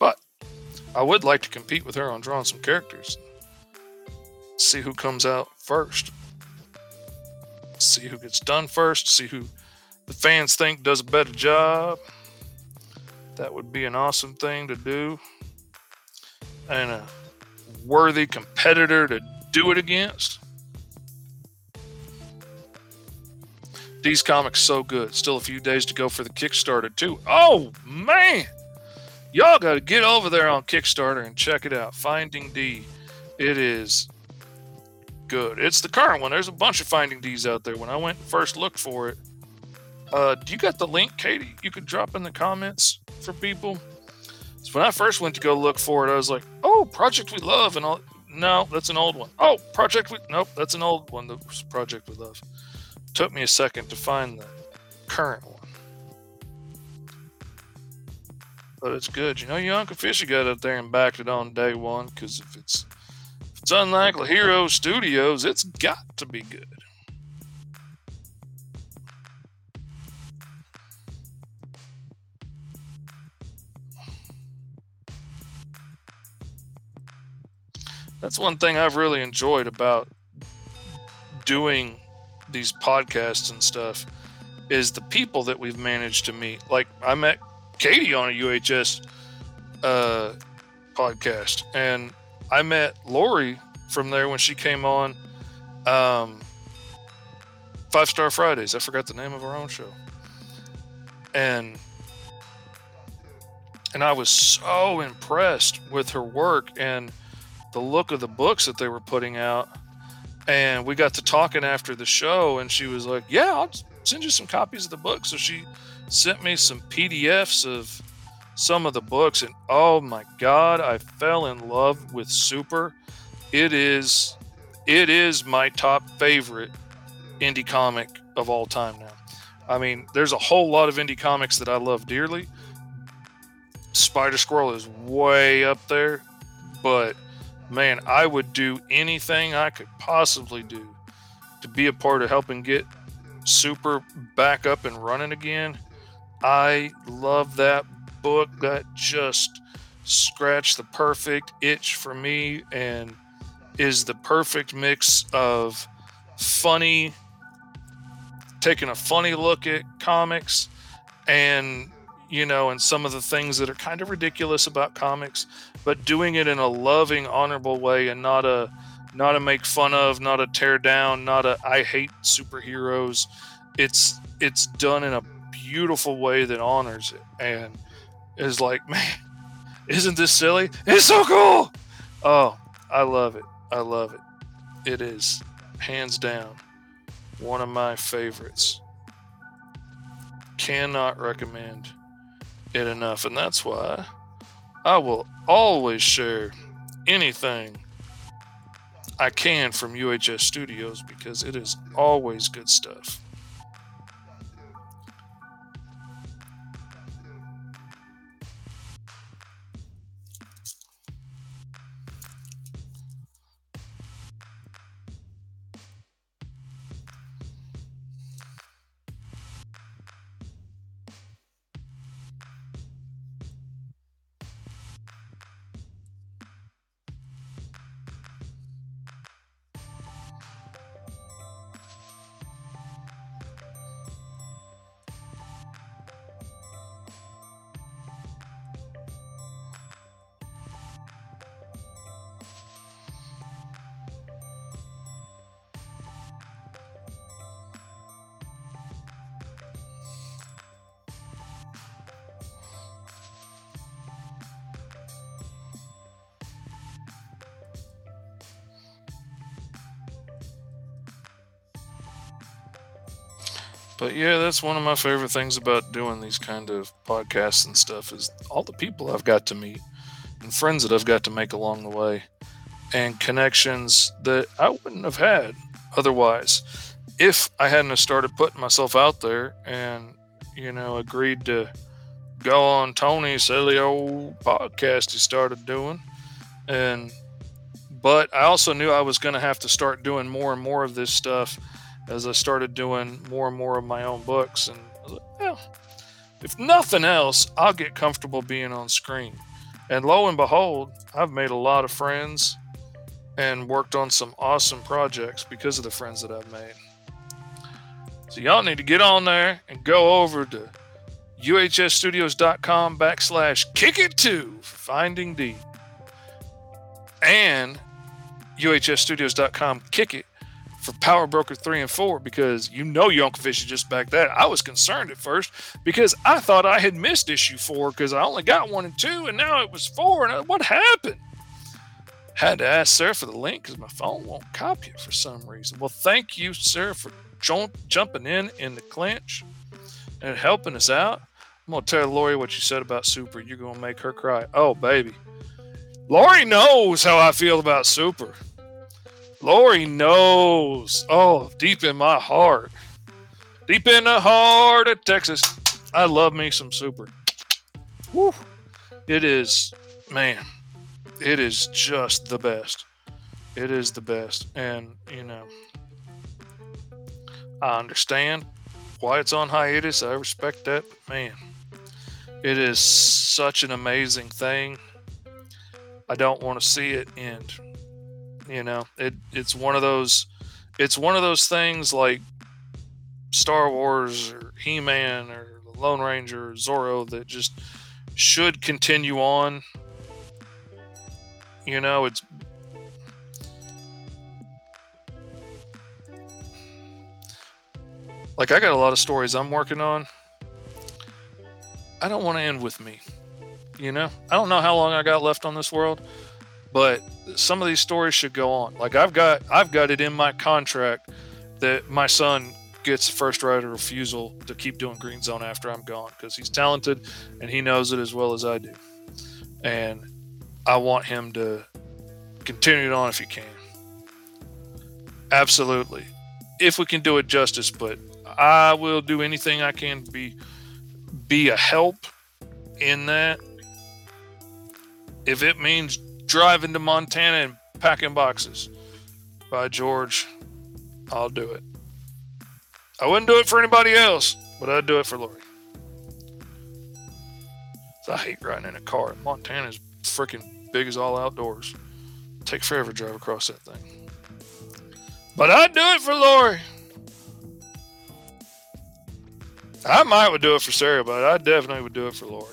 But I would like to compete with her on drawing some characters. See who comes out first. See who gets done first. See who the fans think does a better job. That would be an awesome thing to do. And a worthy competitor to do it against. These comics so good. Still a few days to go for the Kickstarter too. Oh man, y'all got to get over there on Kickstarter and check it out. Finding D, it is good. It's the current one. There's a bunch of Finding D's out there. When I went first looked for it, uh, do you got the link, Katie? You could drop in the comments for people. So when I first went to go look for it, I was like, "Oh, Project We Love," and all. No, that's an old one. Oh, Project We. Nope, that's an old one. The Project We Love took me a second to find the current one. But it's good. You know, your Uncle Fishy got up there and backed it on day one because if it's it's Unlikely Hero Studios, it's got to be good. That's one thing I've really enjoyed about doing these podcasts and stuff is the people that we've managed to meet. Like I met Katie on a UHS uh, podcast, and I met Lori from there when she came on um, Five Star Fridays. I forgot the name of our own show, and and I was so impressed with her work and the look of the books that they were putting out. And we got to talking after the show and she was like yeah i'll send you some copies of the book so she sent me some pdfs of some of the books and oh my god i fell in love with super. It is it is my top favorite indie comic of all time now. I mean there's a whole lot of indie comics that i love dearly. Spider squirrel is way up there but man, I would do anything I could possibly do to be a part of helping get Super back up and running again. I love that book. That just scratched the perfect itch for me and is the perfect mix of funny, taking a funny look at comics and you know, and some of the things that are kind of ridiculous about comics, but doing it in a loving, honorable way and not a not a make fun of, not a tear down, not a I hate superheroes. It's it's done in a beautiful way that honors it and is like, man, isn't this silly? It's so cool. Oh, I love it. I love it. It is hands down one of my favorites. Cannot recommend it enough, and that's why I will always share anything I can from UHS Studios because it is always good stuff. Yeah, that's one of my favorite things about doing these kind of podcasts and stuff is all the people I've got to meet and friends that I've got to make along the way and connections that I wouldn't have had otherwise if I hadn't have started putting myself out there and, you know, agreed to go on Tony's silly old podcast he started doing. And, but I also knew I was going to have to start doing more and more of this stuff as I started doing more and more of my own books. And like, if nothing else, I'll get comfortable being on screen. And lo and behold, I've made a lot of friends and worked on some awesome projects because of the friends that I've made. So y'all need to get on there and go over to uhsstudios.com backslash kick it to finding D and uhsstudios.com kick it for Power Broker 3 and 4 because you know Young Fish just back that. I was concerned at first because I thought I had missed issue 4 because I only got 1 and 2 and now it was 4 and what happened? Had to ask sir for the link because my phone won't copy it for some reason. Well, thank you, sir, for jumping in in the clinch and helping us out. I'm gonna tell Lori what you said about Super. You're gonna make her cry. Oh, baby, Lori knows how I feel about Super. Lori knows. Oh, deep in my heart, deep in the heart of Texas, I love me some Super. Woo. It is, man, it is just the best. It is the best, and you know. I understand why it's on hiatus. I respect that. Man, it is such an amazing thing. I don't want to see it end. You know, it it's one of those it's one of those things like Star Wars or He-Man or the Lone Ranger or Zorro that just should continue on. You know, it's Like I got a lot of stories I'm working on. I don't want to end with me. You know, I don't know how long I got left on this world, but some of these stories should go on. Like I've got I've got it in my contract that my son gets first right of refusal to keep doing Green Zone after I'm gone because he's talented and he knows it as well as I do. And I want him to continue it on if he can. Absolutely. If we can do it justice, but I will do anything I can to be be a help in that. If it means driving to Montana and packing boxes, by George, I'll do it. I wouldn't do it for anybody else, but I'd do it for Lori. I hate riding in a car. Montana's freaking big as all outdoors. Take forever to drive across that thing. But I'd do it for Lori. I might would do it for Sarah, but I definitely would do it for Lori.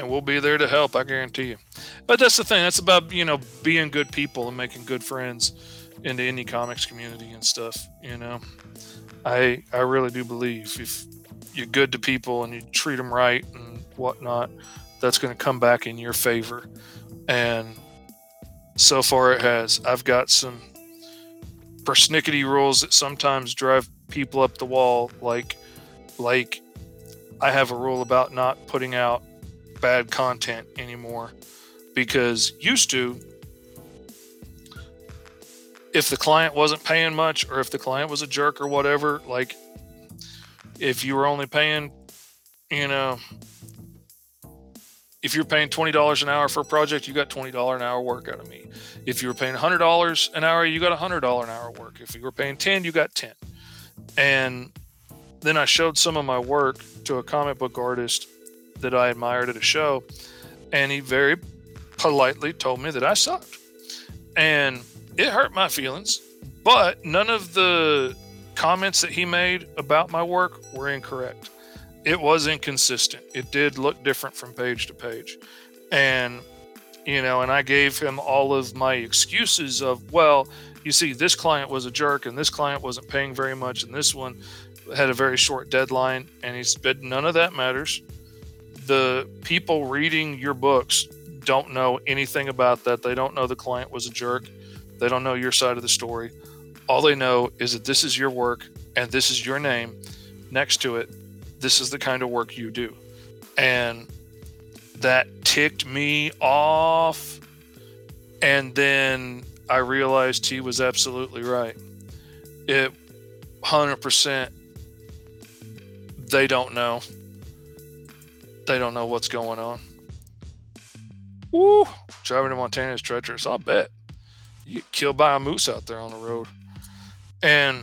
And we'll be there to help, I guarantee you. But that's the thing. That's about, you know, being good people and making good friends in the indie comics community and stuff, you know. I I really do believe if you're good to people and you treat them right and whatnot, that's going to come back in your favor and so far it has. I've got some persnickety rules that sometimes drive people up the wall, like like I have a rule about not putting out bad content anymore because used to if the client wasn't paying much or if the client was a jerk or whatever like if you were only paying you know if you're paying $20 an hour for a project, you got $20 an hour work out of me. If you were paying $100 an hour, you got $100 an hour work. If you were paying 10, you got 10. And then I showed some of my work to a comic book artist that I admired at a show, and he very politely told me that I sucked. And it hurt my feelings, but none of the comments that he made about my work were incorrect it was inconsistent. It did look different from page to page. And, you know, and I gave him all of my excuses of, well, you see, this client was a jerk and this client wasn't paying very much and this one had a very short deadline. And he said, none of that matters. The people reading your books don't know anything about that. They don't know the client was a jerk. They don't know your side of the story. All they know is that this is your work and this is your name next to it. This is the kind of work you do. And that ticked me off. And then I realized he was absolutely right. It 100% they don't know. They don't know what's going on. Woo! Driving to Montana is treacherous. I'll bet. You get killed by a moose out there on the road. And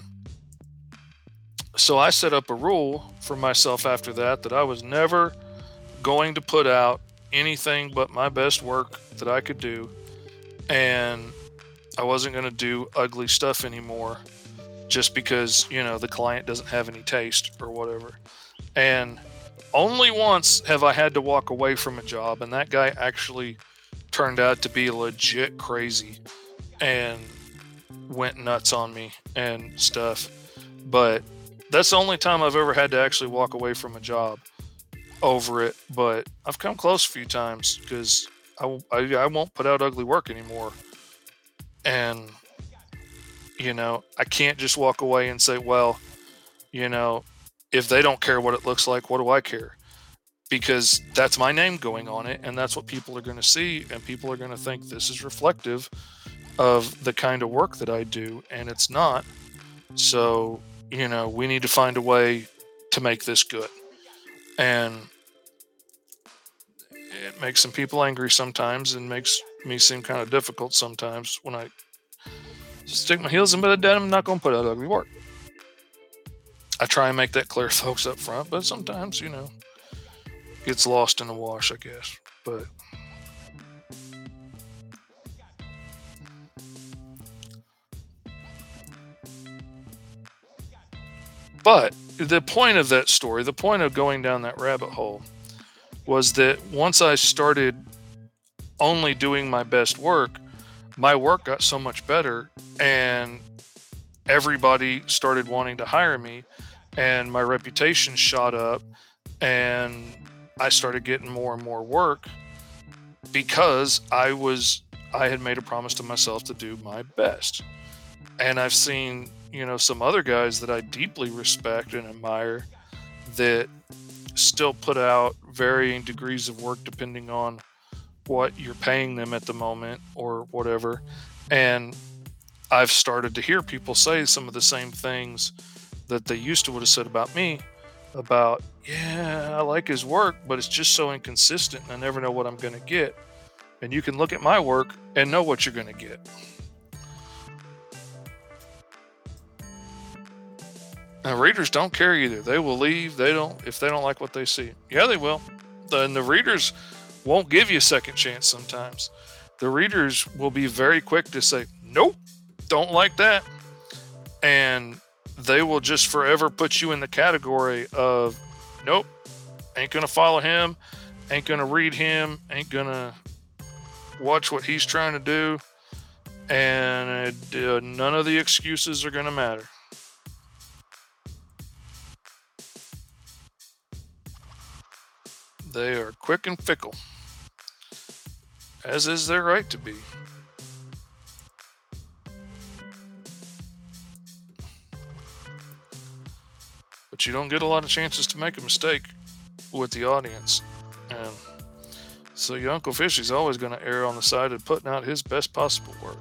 so I set up a rule for myself after that that I was never going to put out anything but my best work that I could do. And I wasn't going to do ugly stuff anymore just because, you know, the client doesn't have any taste or whatever. And only once have I had to walk away from a job, and that guy actually turned out to be legit crazy and went nuts on me and stuff. But that's the only time I've ever had to actually walk away from a job over it. But I've come close a few times because I, I, I won't put out ugly work anymore. And, you know, I can't just walk away and say, well, you know, if they don't care what it looks like, what do I care? Because that's my name going on it, and that's what people are going to see, and people are going to think this is reflective of the kind of work that I do, and it's not. So, you know, we need to find a way to make this good. And it makes some people angry sometimes and makes me seem kind of difficult sometimes when I stick my heels in dead. I'm not going to put out ugly work. I try and make that clear, folks, up front, but sometimes, you know, gets lost in the wash, I guess. But but the point of that story, the point of going down that rabbit hole, was that once I started only doing my best work, my work got so much better, and everybody started wanting to hire me and my reputation shot up and I started getting more and more work because I was I had made a promise to myself to do my best. And I've seen, you know, some other guys that I deeply respect and admire that still put out varying degrees of work depending on what you're paying them at the moment or whatever. And I've started to hear people say some of the same things that they used to would have said about me about, yeah, I like his work, but it's just so inconsistent and I never know what I'm going to get. And you can look at my work and know what you're going to get. And readers don't care either. They will leave. They don't if they don't like what they see. Yeah, they will. And the readers won't give you a second chance sometimes. The readers will be very quick to say, "Nope, don't like that." And they will just forever put you in the category of nope, ain't gonna follow him, ain't gonna read him, ain't gonna watch what he's trying to do, and uh, none of the excuses are gonna matter. They are quick and fickle, as is their right to be. But you don't get a lot of chances to make a mistake with the audience. And so your Uncle Fishy's always going to err on the side of putting out his best possible work.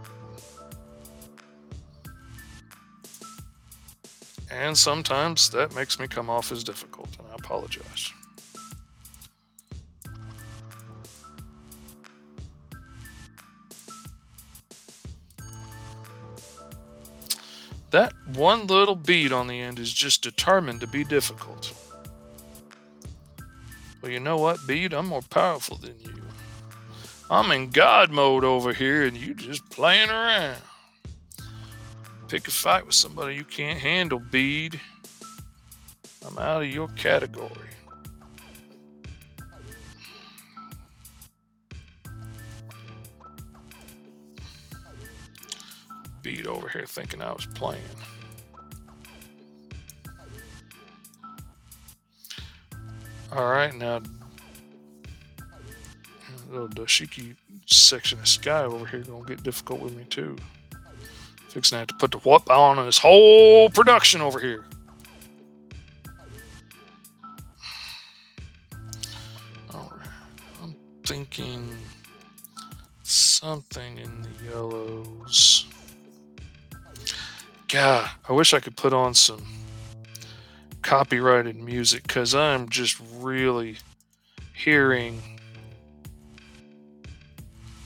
And sometimes that makes me come off as difficult, and I apologize. That one little bead on the end is just determined to be difficult. Well, you know what, bead? I'm more powerful than you. I'm in God mode over here, and you just playing around. Pick a fight with somebody you can't handle, bead. I'm out of your category. Over here thinking I was playing. All right, now little dashiki section of sky over here gonna get difficult with me too. Fixing to have to put the whoop on this whole production over here. I'm thinking something in the yellows. God, I wish I could put on some copyrighted music because I'm just really hearing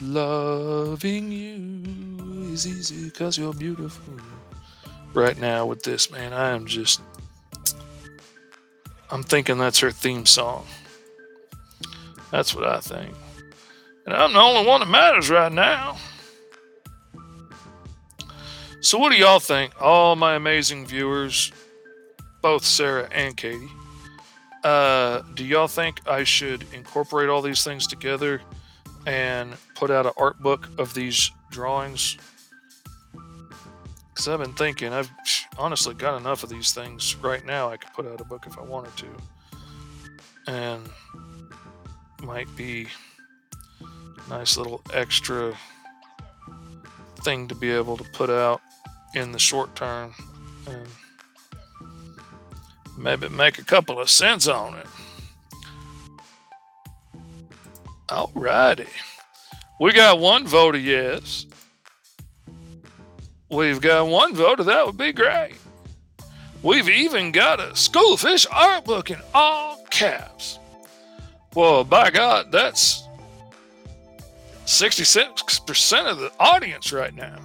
loving you is easy because you're beautiful. Right now with this man i am just i'm thinking that's her theme song. That's what i think. And i'm the only one that matters right now so what do y'all think all my amazing viewers both sarah and katie uh, do y'all think I should incorporate all these things together and put out an art book of these drawings? Because I've been thinking, I've honestly got enough of these things right now. I could put out a book if I wanted to, and might be a nice little extra thing to be able to put out in the short term and maybe make a couple of cents on it. All righty. We got one vote of yes. We've got one vote of that would be great. We've even got a school fish art book in all caps. Well, by God, that's 66% of the audience right now.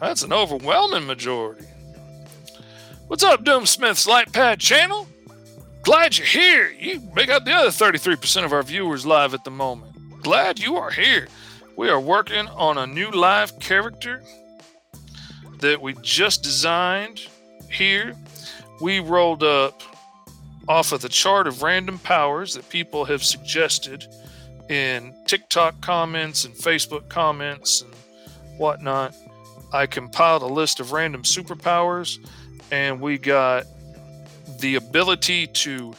That's an overwhelming majority. What's up, Doom Smith's Light Pad channel? Glad you're here. You make up the other 33% of our viewers live at the moment. Glad you are here. We are working on a new live character that we just designed here. We rolled up off of the chart of random powers that people have suggested in TikTok comments and Facebook comments and whatnot. I compiled a list of random superpowers and we got the ability to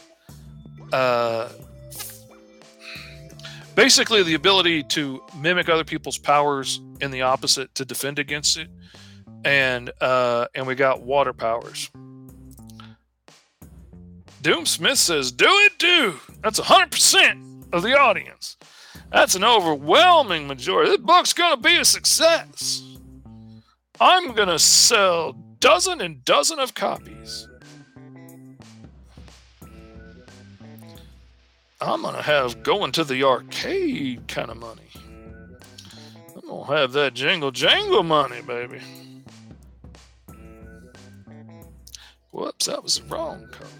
uh, basically the ability to mimic other people's powers in the opposite to defend against it and uh, and we got water powers. Doom smith says do it do that's 100% of the audience. That's an overwhelming majority. This book's gonna be a success i'm gonna sell dozen and dozen of copies. I'm gonna have going to the arcade kind of money. I'm gonna have that jingle jangle money, baby. Whoops, that was the wrong color.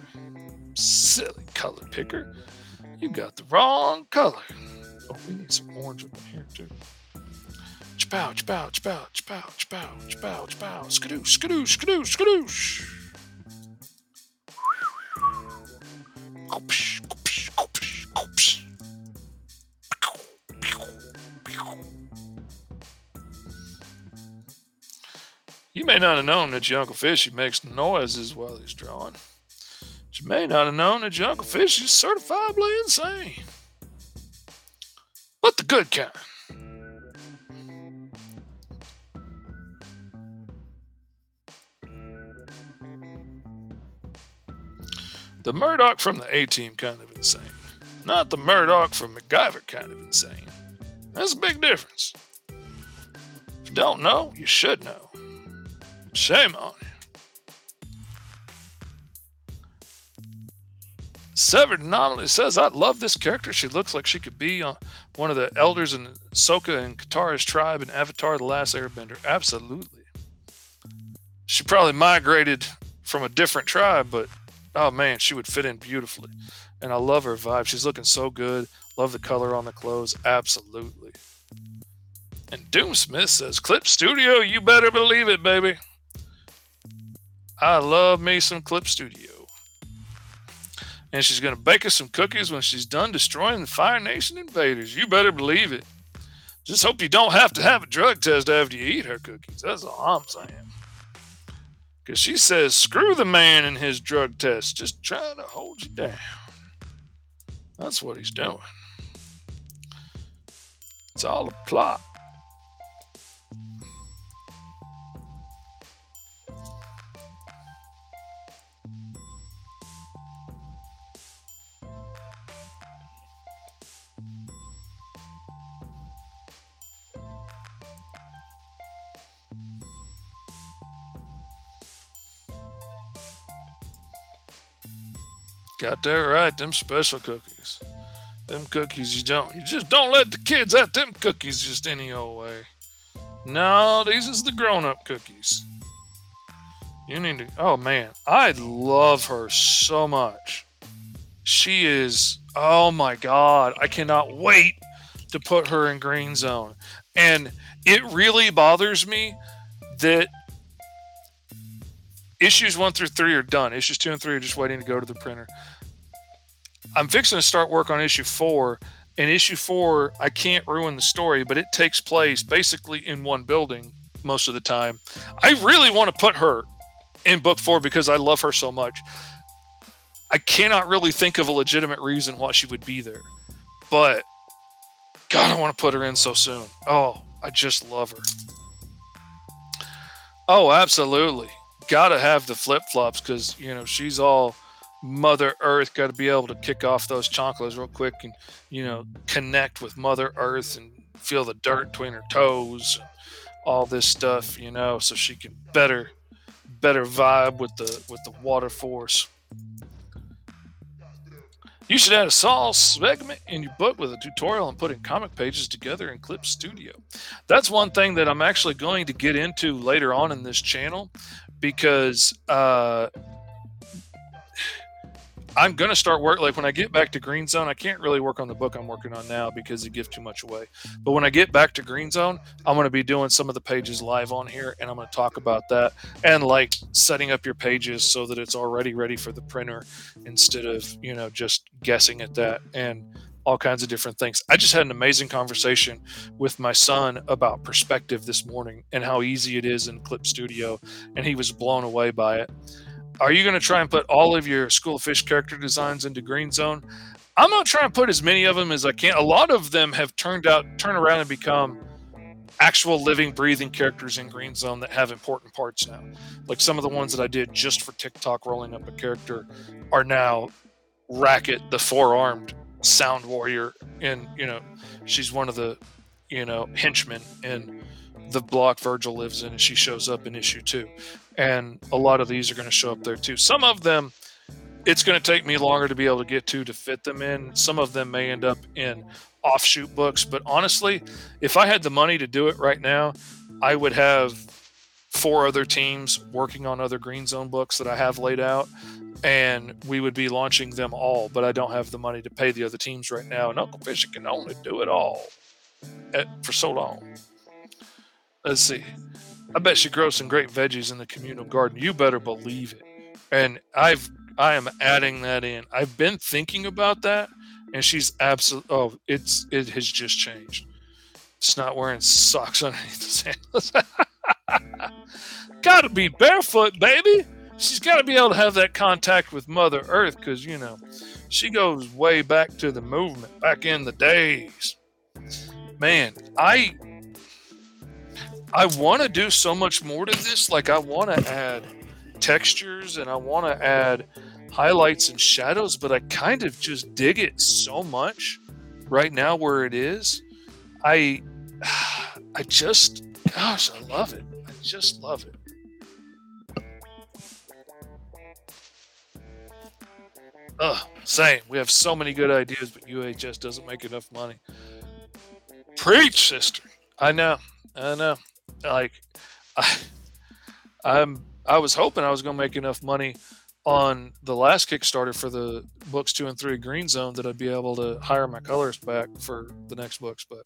Silly color picker. You got the wrong color. Oh, we need some orange up in here too. Chpow, chpow, chpow, chpow, chpow, chpow, chpow, skadoosh, skadoosh, skadoosh, skadoosh. You may not have known that your Uncle Fishy makes noises while he's drawing. But you may not have known that your Uncle Fishy is certifiably insane. But the good kind. The Murdock from the A Team kind of insane. Not the Murdoc from MacGyver kind of insane. That's a big difference. If you don't know, you should know. Shame on you. Severed Anomaly says, I love this character. She looks like she could be on one of the elders in Sokka and Katara's tribe in Avatar The Last Airbender. Absolutely. She probably migrated from a different tribe, but oh man, she would fit in beautifully. Mm-hmm. And I love her vibe. She's looking so good. Love the color on the clothes. Absolutely. And Doomsmith says, Clip Studio, you better believe it, baby. I love me some Clip Studio. And she's going to bake us some cookies when she's done destroying the Fire Nation invaders. You better believe it. Just hope you don't have to have a drug test after you eat her cookies. That's all I'm saying. Because she says, screw the man and his drug test, just trying to hold you down. That's what he's doing. It's all a plot. Got that right. Them special cookies. Them cookies you don't. You just don't let the kids have them cookies just any old way. No, these is the grown-up cookies. You need to. Oh man, I love her so much. She is. Oh my god, I cannot wait to put her in Green Zone. And it really bothers me that issues one through three are done. Issues two and three are just waiting to go to the printer. I'm fixing to start work on issue four. And issue four, I can't ruin the story, but it takes place basically in one building most of the time. I really want to put her in book four because I love her so much. I cannot really think of a legitimate reason why she would be there. But God, I want to put her in so soon. Oh, I just love her. Oh, absolutely got to have the flip flops because you know she's all Mother Earth. Got to be able to kick off those Chacos real quick and you know connect with Mother Earth and feel the dirt between her toes, and all this stuff. You know, so she can better better vibe with the with the water force. You should add a Saul segment in your book with a tutorial on putting comic pages together in Clip Studio. That's one thing that I'm actually going to get into later on in this channel because uh, I'm gonna start work like when I get back to Green Zone. I can't really work on the book I'm working on now because it gives too much away. But when I get back to Green Zone, I'm gonna be doing some of the pages live on here, and I'm gonna talk about that and like setting up your pages so that it's already ready for the printer instead of you know just guessing at that and all kinds of different things. I just had an amazing conversation with my son about perspective this morning and how easy it is in Clip Studio, and he was blown away by it. Are you going to try and put all of your School of Fish character designs into Green Zone? I'm going to try and put as many of them as I can. A lot of them have turned out, turn around and become actual living, breathing characters in Green Zone that have important parts now. Like some of the ones that I did just for TikTok, rolling up a character, are now Racket, the four armed sound warrior and you know she's one of the you know henchmen in the block virgil lives in and she shows up in issue two and a lot of these are going to show up there too some of them it's going to take me longer to be able to get to to fit them in some of them may end up in offshoot books but honestly if i had the money to do it right now i would have four other teams working on other green zone books that i have laid out and we would be launching them all. But I don't have the money to pay the other teams right now, and Uncle Fisher can only do it all at, for so long. Let's see. I bet she grows some great veggies in the communal garden. You better believe it. And I've I am adding that in. I've been thinking about that, and she's absolutely. Oh, it's it has just changed. It's not wearing socks underneath the sandals. Gotta be barefoot, baby she's got to be able to have that contact with Mother Earth because, you know, she goes way back to the movement, back in the days. Man, I I want to do so much more to this. Like I want to add textures and I want to add highlights and shadows, but I kind of just dig it so much right now where it is. I I just gosh, I love it. I just love it. Ugh, same. We have so many good ideas, but UHS doesn't make enough money. Preach, sister. I know. I know. Like, I, I'm. I was hoping I was going to make enough money on the last Kickstarter for the books two and three Green Zone that I'd be able to hire my colors back for the next books, but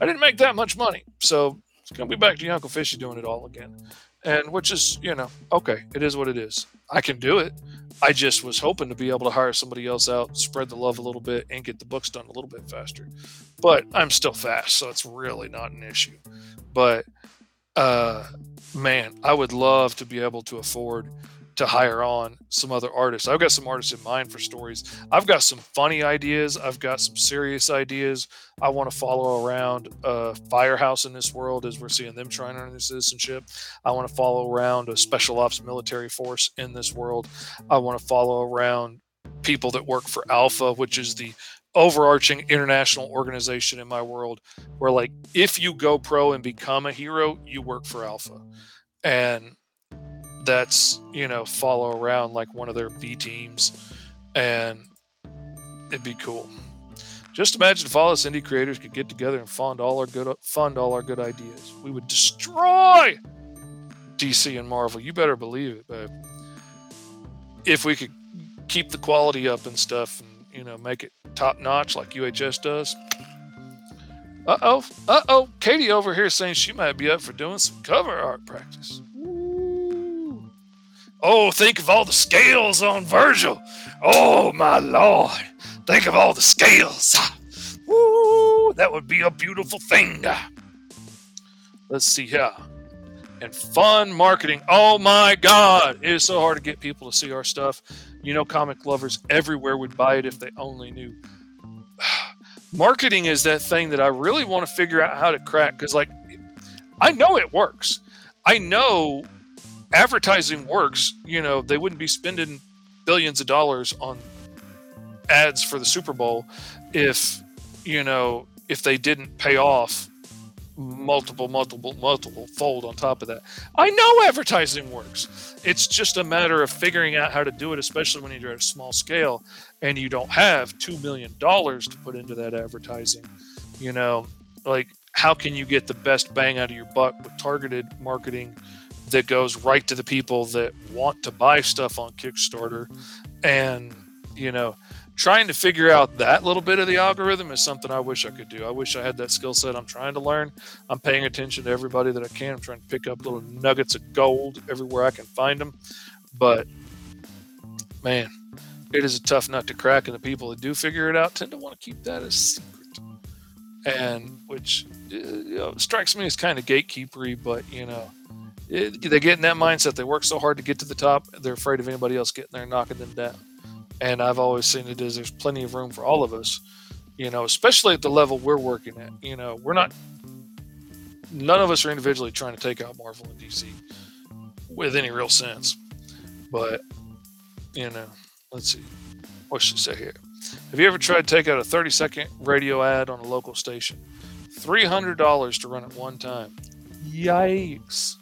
I didn't make that much money, so it's going to be back to Uncle Fishy doing it all again. And which is you know okay it is what it is. I can do it i just was hoping to be able to hire somebody else out spread the love a little bit and get the books done a little bit faster. But i'm still fast so it's really not an issue. But uh man i would love to be able to afford to hire on some other artists. I've got some artists in mind for stories. I've got some funny ideas. I've got some serious ideas. I want to follow around a firehouse in this world as we're seeing them trying to earn their citizenship. I want to follow around a special ops military force in this world. I want to follow around people that work for Alpha, which is the overarching international organization in my world where like if you go pro and become a hero you work for alpha and that's you know follow around like one of their B teams, and it'd be cool. Just imagine if all us indie creators could get together and fund all our good fund all our good ideas. We would destroy DC and Marvel. You better believe it, babe. If we could keep the quality up and stuff, and you know make it top notch like UHS does. Uh oh, uh oh. Katie over here saying she might be up for doing some cover art practice. Oh, think of all the scales on Virgil. Oh, my Lord. Think of all the scales. Woo, that would be a beautiful thing. Let's see here. And fun marketing. Oh my God. It is so hard to get people to see our stuff. You know, comic lovers everywhere would buy it if they only knew. marketing is that thing that I really want to figure out how to crack because, like, I know it works. I know advertising works, you know, they wouldn't be spending billions of dollars on ads for the Super Bowl if, you know, if they didn't pay off multiple, multiple, multiple fold on top of that. I know advertising works. It's just a matter of figuring out how to do it, especially when you're at a small scale and you don't have $2 million to put into that advertising. You know, like, how can you get the best bang out of your buck with targeted marketing? That goes right to the people that want to buy stuff on Kickstarter. And, you know, trying to figure out that little bit of the algorithm is something I wish I could do. I wish I had that skill set. I'm trying to learn. I'm paying attention to everybody that I can. I'm trying to pick up little nuggets of gold everywhere I can find them. But, man, it is a tough nut to crack. And the people that do figure it out tend to want to keep that a secret. And which uh, you know, strikes me as kind of gatekeepery, but, you know, they get in that mindset. They work so hard to get to the top, they're afraid of anybody else getting there and knocking them down. And I've always seen it as there's plenty of room for all of us, you know, especially at the level we're working at. You know, we're not, none of us are individually trying to take out Marvel and DC with any real sense. But, you know, let's see. What should I say here? Have you ever tried to take out a 30 second radio ad on a local station? $300 to run it one time. Yikes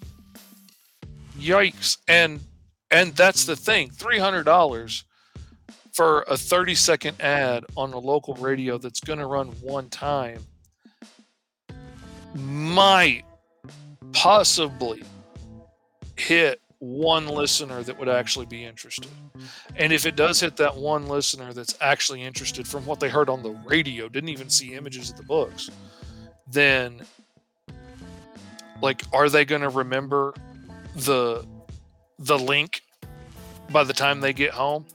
yikes and and that's the thing $300 for a 30 second ad on a local radio that's going to run one time might possibly hit one listener that would actually be interested. And if it does hit that one listener that's actually interested from what they heard on the radio, didn't even see images of the books, then like are they going to remember the the link by the time they get home.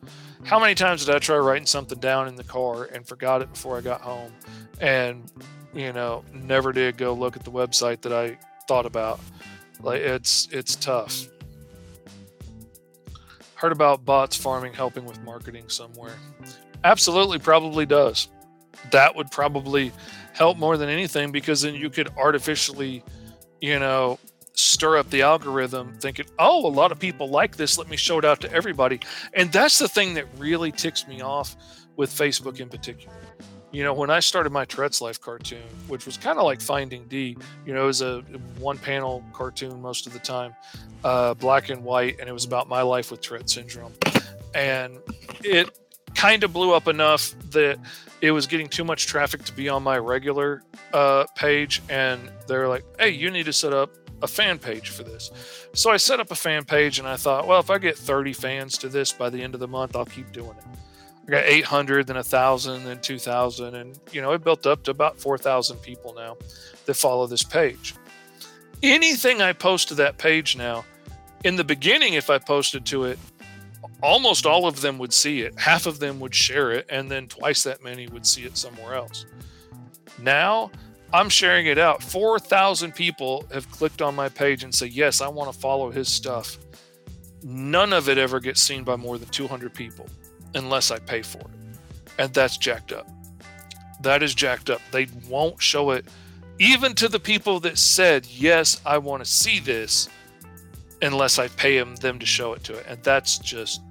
How many times did I try writing something down in the car and forgot it before I got home and you know, never did go look at the website that I thought about. Like it's it's tough. Heard about bots farming helping with marketing somewhere. Absolutely probably does. That would probably help more than anything because then you could artificially, you know, stir up the algorithm thinking, oh, a lot of people like this. Let me show it out to everybody. And that's the thing that really ticks me off with Facebook in particular. You know, when I started my Tourette's Life cartoon, which was kind of like Finding D, you know, it was a one panel cartoon most of the time, uh, black and white, and it was about my life with Tourette syndrome. And it kind of blew up enough that it was getting too much traffic to be on my regular uh, page. And they're like, hey, you need to set up a fan page for this. So I set up a fan page and I thought, well, if I get 30 fans to this by the end of the month, I'll keep doing it. I got 800, then 1,000, then 2,000. And, you know, it built up to about 4,000 people now that follow this page. Anything I post to that page now, in the beginning, if I posted to it, almost all of them would see it. Half of them would share it, and then twice that many would see it somewhere else. Now, I'm sharing it out. 4,000 people have clicked on my page and say, Yes, I want to follow his stuff. none of it ever gets seen by more than 200 people unless I pay for it. And that's jacked up. That is jacked up. They won't show it even to the people that said, Yes, I want to see this, unless I pay them, them to show it to it. And that's just,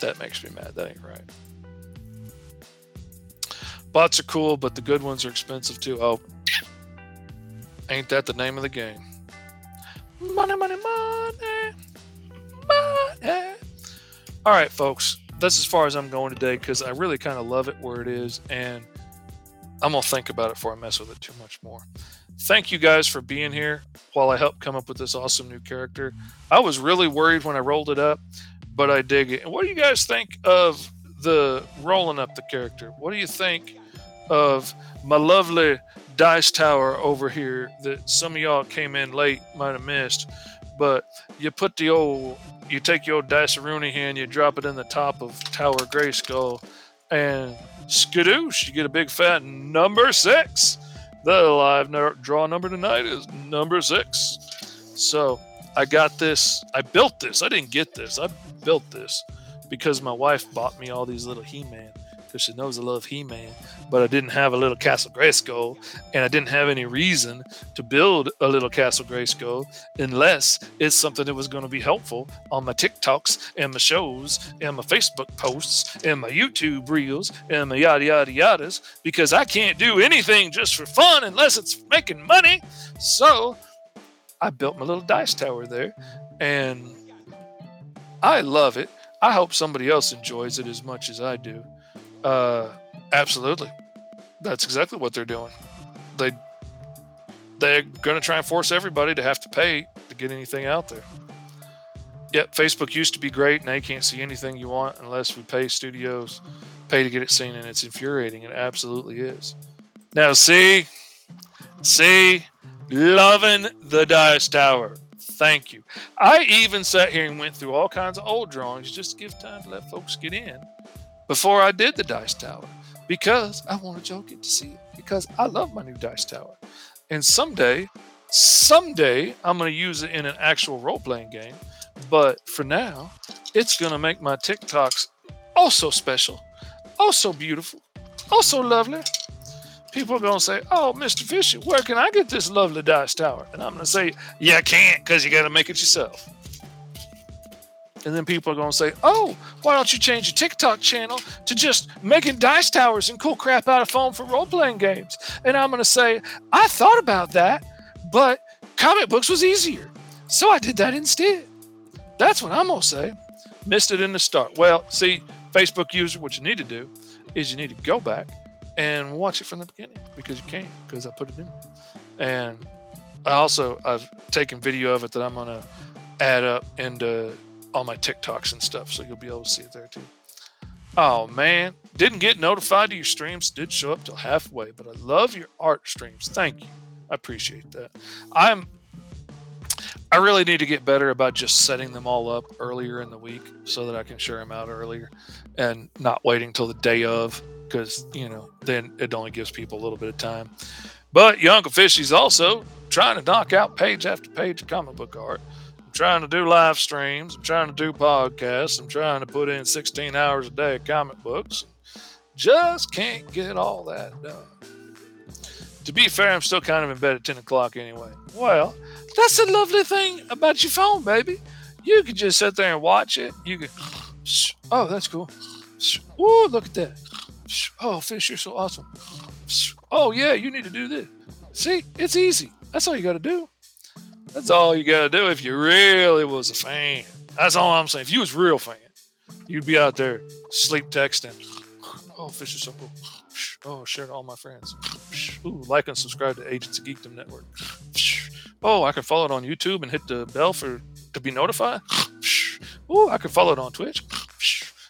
that makes me mad. That ain't right. Bots are cool, but the good ones are expensive too. Oh, ain't that the name of the game? Money, money, money, money. All right, folks, that's as far as I'm going today because I really kind of love it where it is, and I'm gonna think about it before I mess with it too much more. Thank you guys for being here while I help come up with this awesome new character. I was really worried when I rolled it up, but I dig it. And what do you guys think of the rolling up the character? What do you think of my lovely dice tower over here that some of y'all came in late might have missed? But you put the old, you take your old dice Rooney hand, you drop it in the top of Tower Grayskull, and skadoosh, you get a big fat number six. The live draw number tonight is number six. So I got this. I built this. I didn't get this. I built this because my wife bought me all these little He-Man because she knows I love He-Man. But I didn't have a little Castle Grayskull, and I didn't have any reason to build a little Castle Grayskull unless it's something that was going to be helpful on my TikToks and my shows and my Facebook posts and my YouTube reels and my yada yada yadas because I can't do anything just for fun unless it's making money. So I built my little dice tower there, and I love it. I hope somebody else enjoys it as much as I do. Uh, absolutely, that's exactly what they're doing. They they're going to try and force everybody to have to pay to get anything out there. Yep, Facebook used to be great. Now you can't see anything you want unless we pay studios, pay to get it seen, and it's infuriating. It absolutely is. Now, see, see, loving the Dice Tower. Thank you. I even sat here and went through all kinds of old drawings just to give time to let folks get in before I did the dice tower because I wanted y'all get to see it because I love my new dice tower. And someday, someday, I'm going to use it in an actual role playing game. But for now, it's going to make my TikToks oh also special, oh also beautiful, oh also lovely. People are going to say, Oh, Mr. Fisher, where can I get this lovely dice tower? And I'm going to say, You can't because you got to make it yourself. And then people are going to say, oh, why don't you change your TikTok channel to just making dice towers and cool crap out of foam for role playing games? And I'm going to say, I thought about that, but comic books was easier. So I did that instead. That's what I'm going to say. Missed it in the start. Well, see, Facebook user, what you need to do is you need to go back and watch it from the beginning because you can't because I put it in. And I also, I've taken video of it that I'm going to add up into all my TikToks and stuff, so you'll be able to see it there too. Oh man, didn't get notified of your streams. Did show up till halfway, but I love your art streams. Thank you. I appreciate that. I'm. I really need to get better about just setting them all up earlier in the week so that I can share them out earlier and not waiting till the day of because you know then it only gives people a little bit of time. But your Uncle Fishy's also trying to knock out page after page of comic book art trying to do live streams. I'm trying to do podcasts. I'm trying to put in 16 hours a day of comic books. Just can't get all that done. To be fair, I'm still kind of in bed at 10 o'clock anyway. Well, that's the lovely thing about your phone, baby. You can just sit there and watch it. You can, oh, that's cool. Oh, look at that. Oh, Fish, you're so awesome. Oh, yeah, you need to do this. See, it's easy. That's all you got to do. That's all you got to do if you really was a fan. That's all I'm saying. If you was real fan, you'd be out there sleep texting. Oh, fish is so cool. Oh, share to all my friends. Ooh, like and subscribe to Agents of Geekdom Network. Oh, I can follow it on YouTube and hit the bell for to be notified. Oh, I can follow it on Twitch.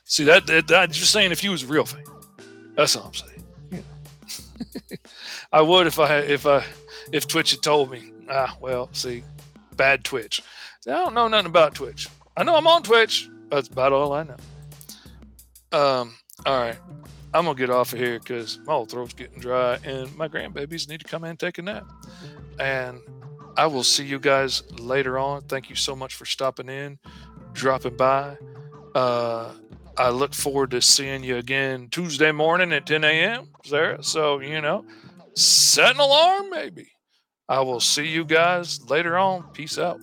See that, that, that just saying if you was a real fan. That's all I'm saying. Yeah. I would if I if I if Twitch had told me. Ah, well, see, bad Twitch. I don't know nothing about Twitch. I know I'm on Twitch. That's about all I know. Um, all right. I'm gonna get off of here because my old throat's getting dry and my grandbabies need to come in and take a nap. And I will see you guys later on. Thank you so much for stopping in, dropping by. Uh, I look forward to seeing you again Tuesday morning at 10 a.m. Sarah. So, you know, set an alarm maybe. I will see you guys later on. Peace out.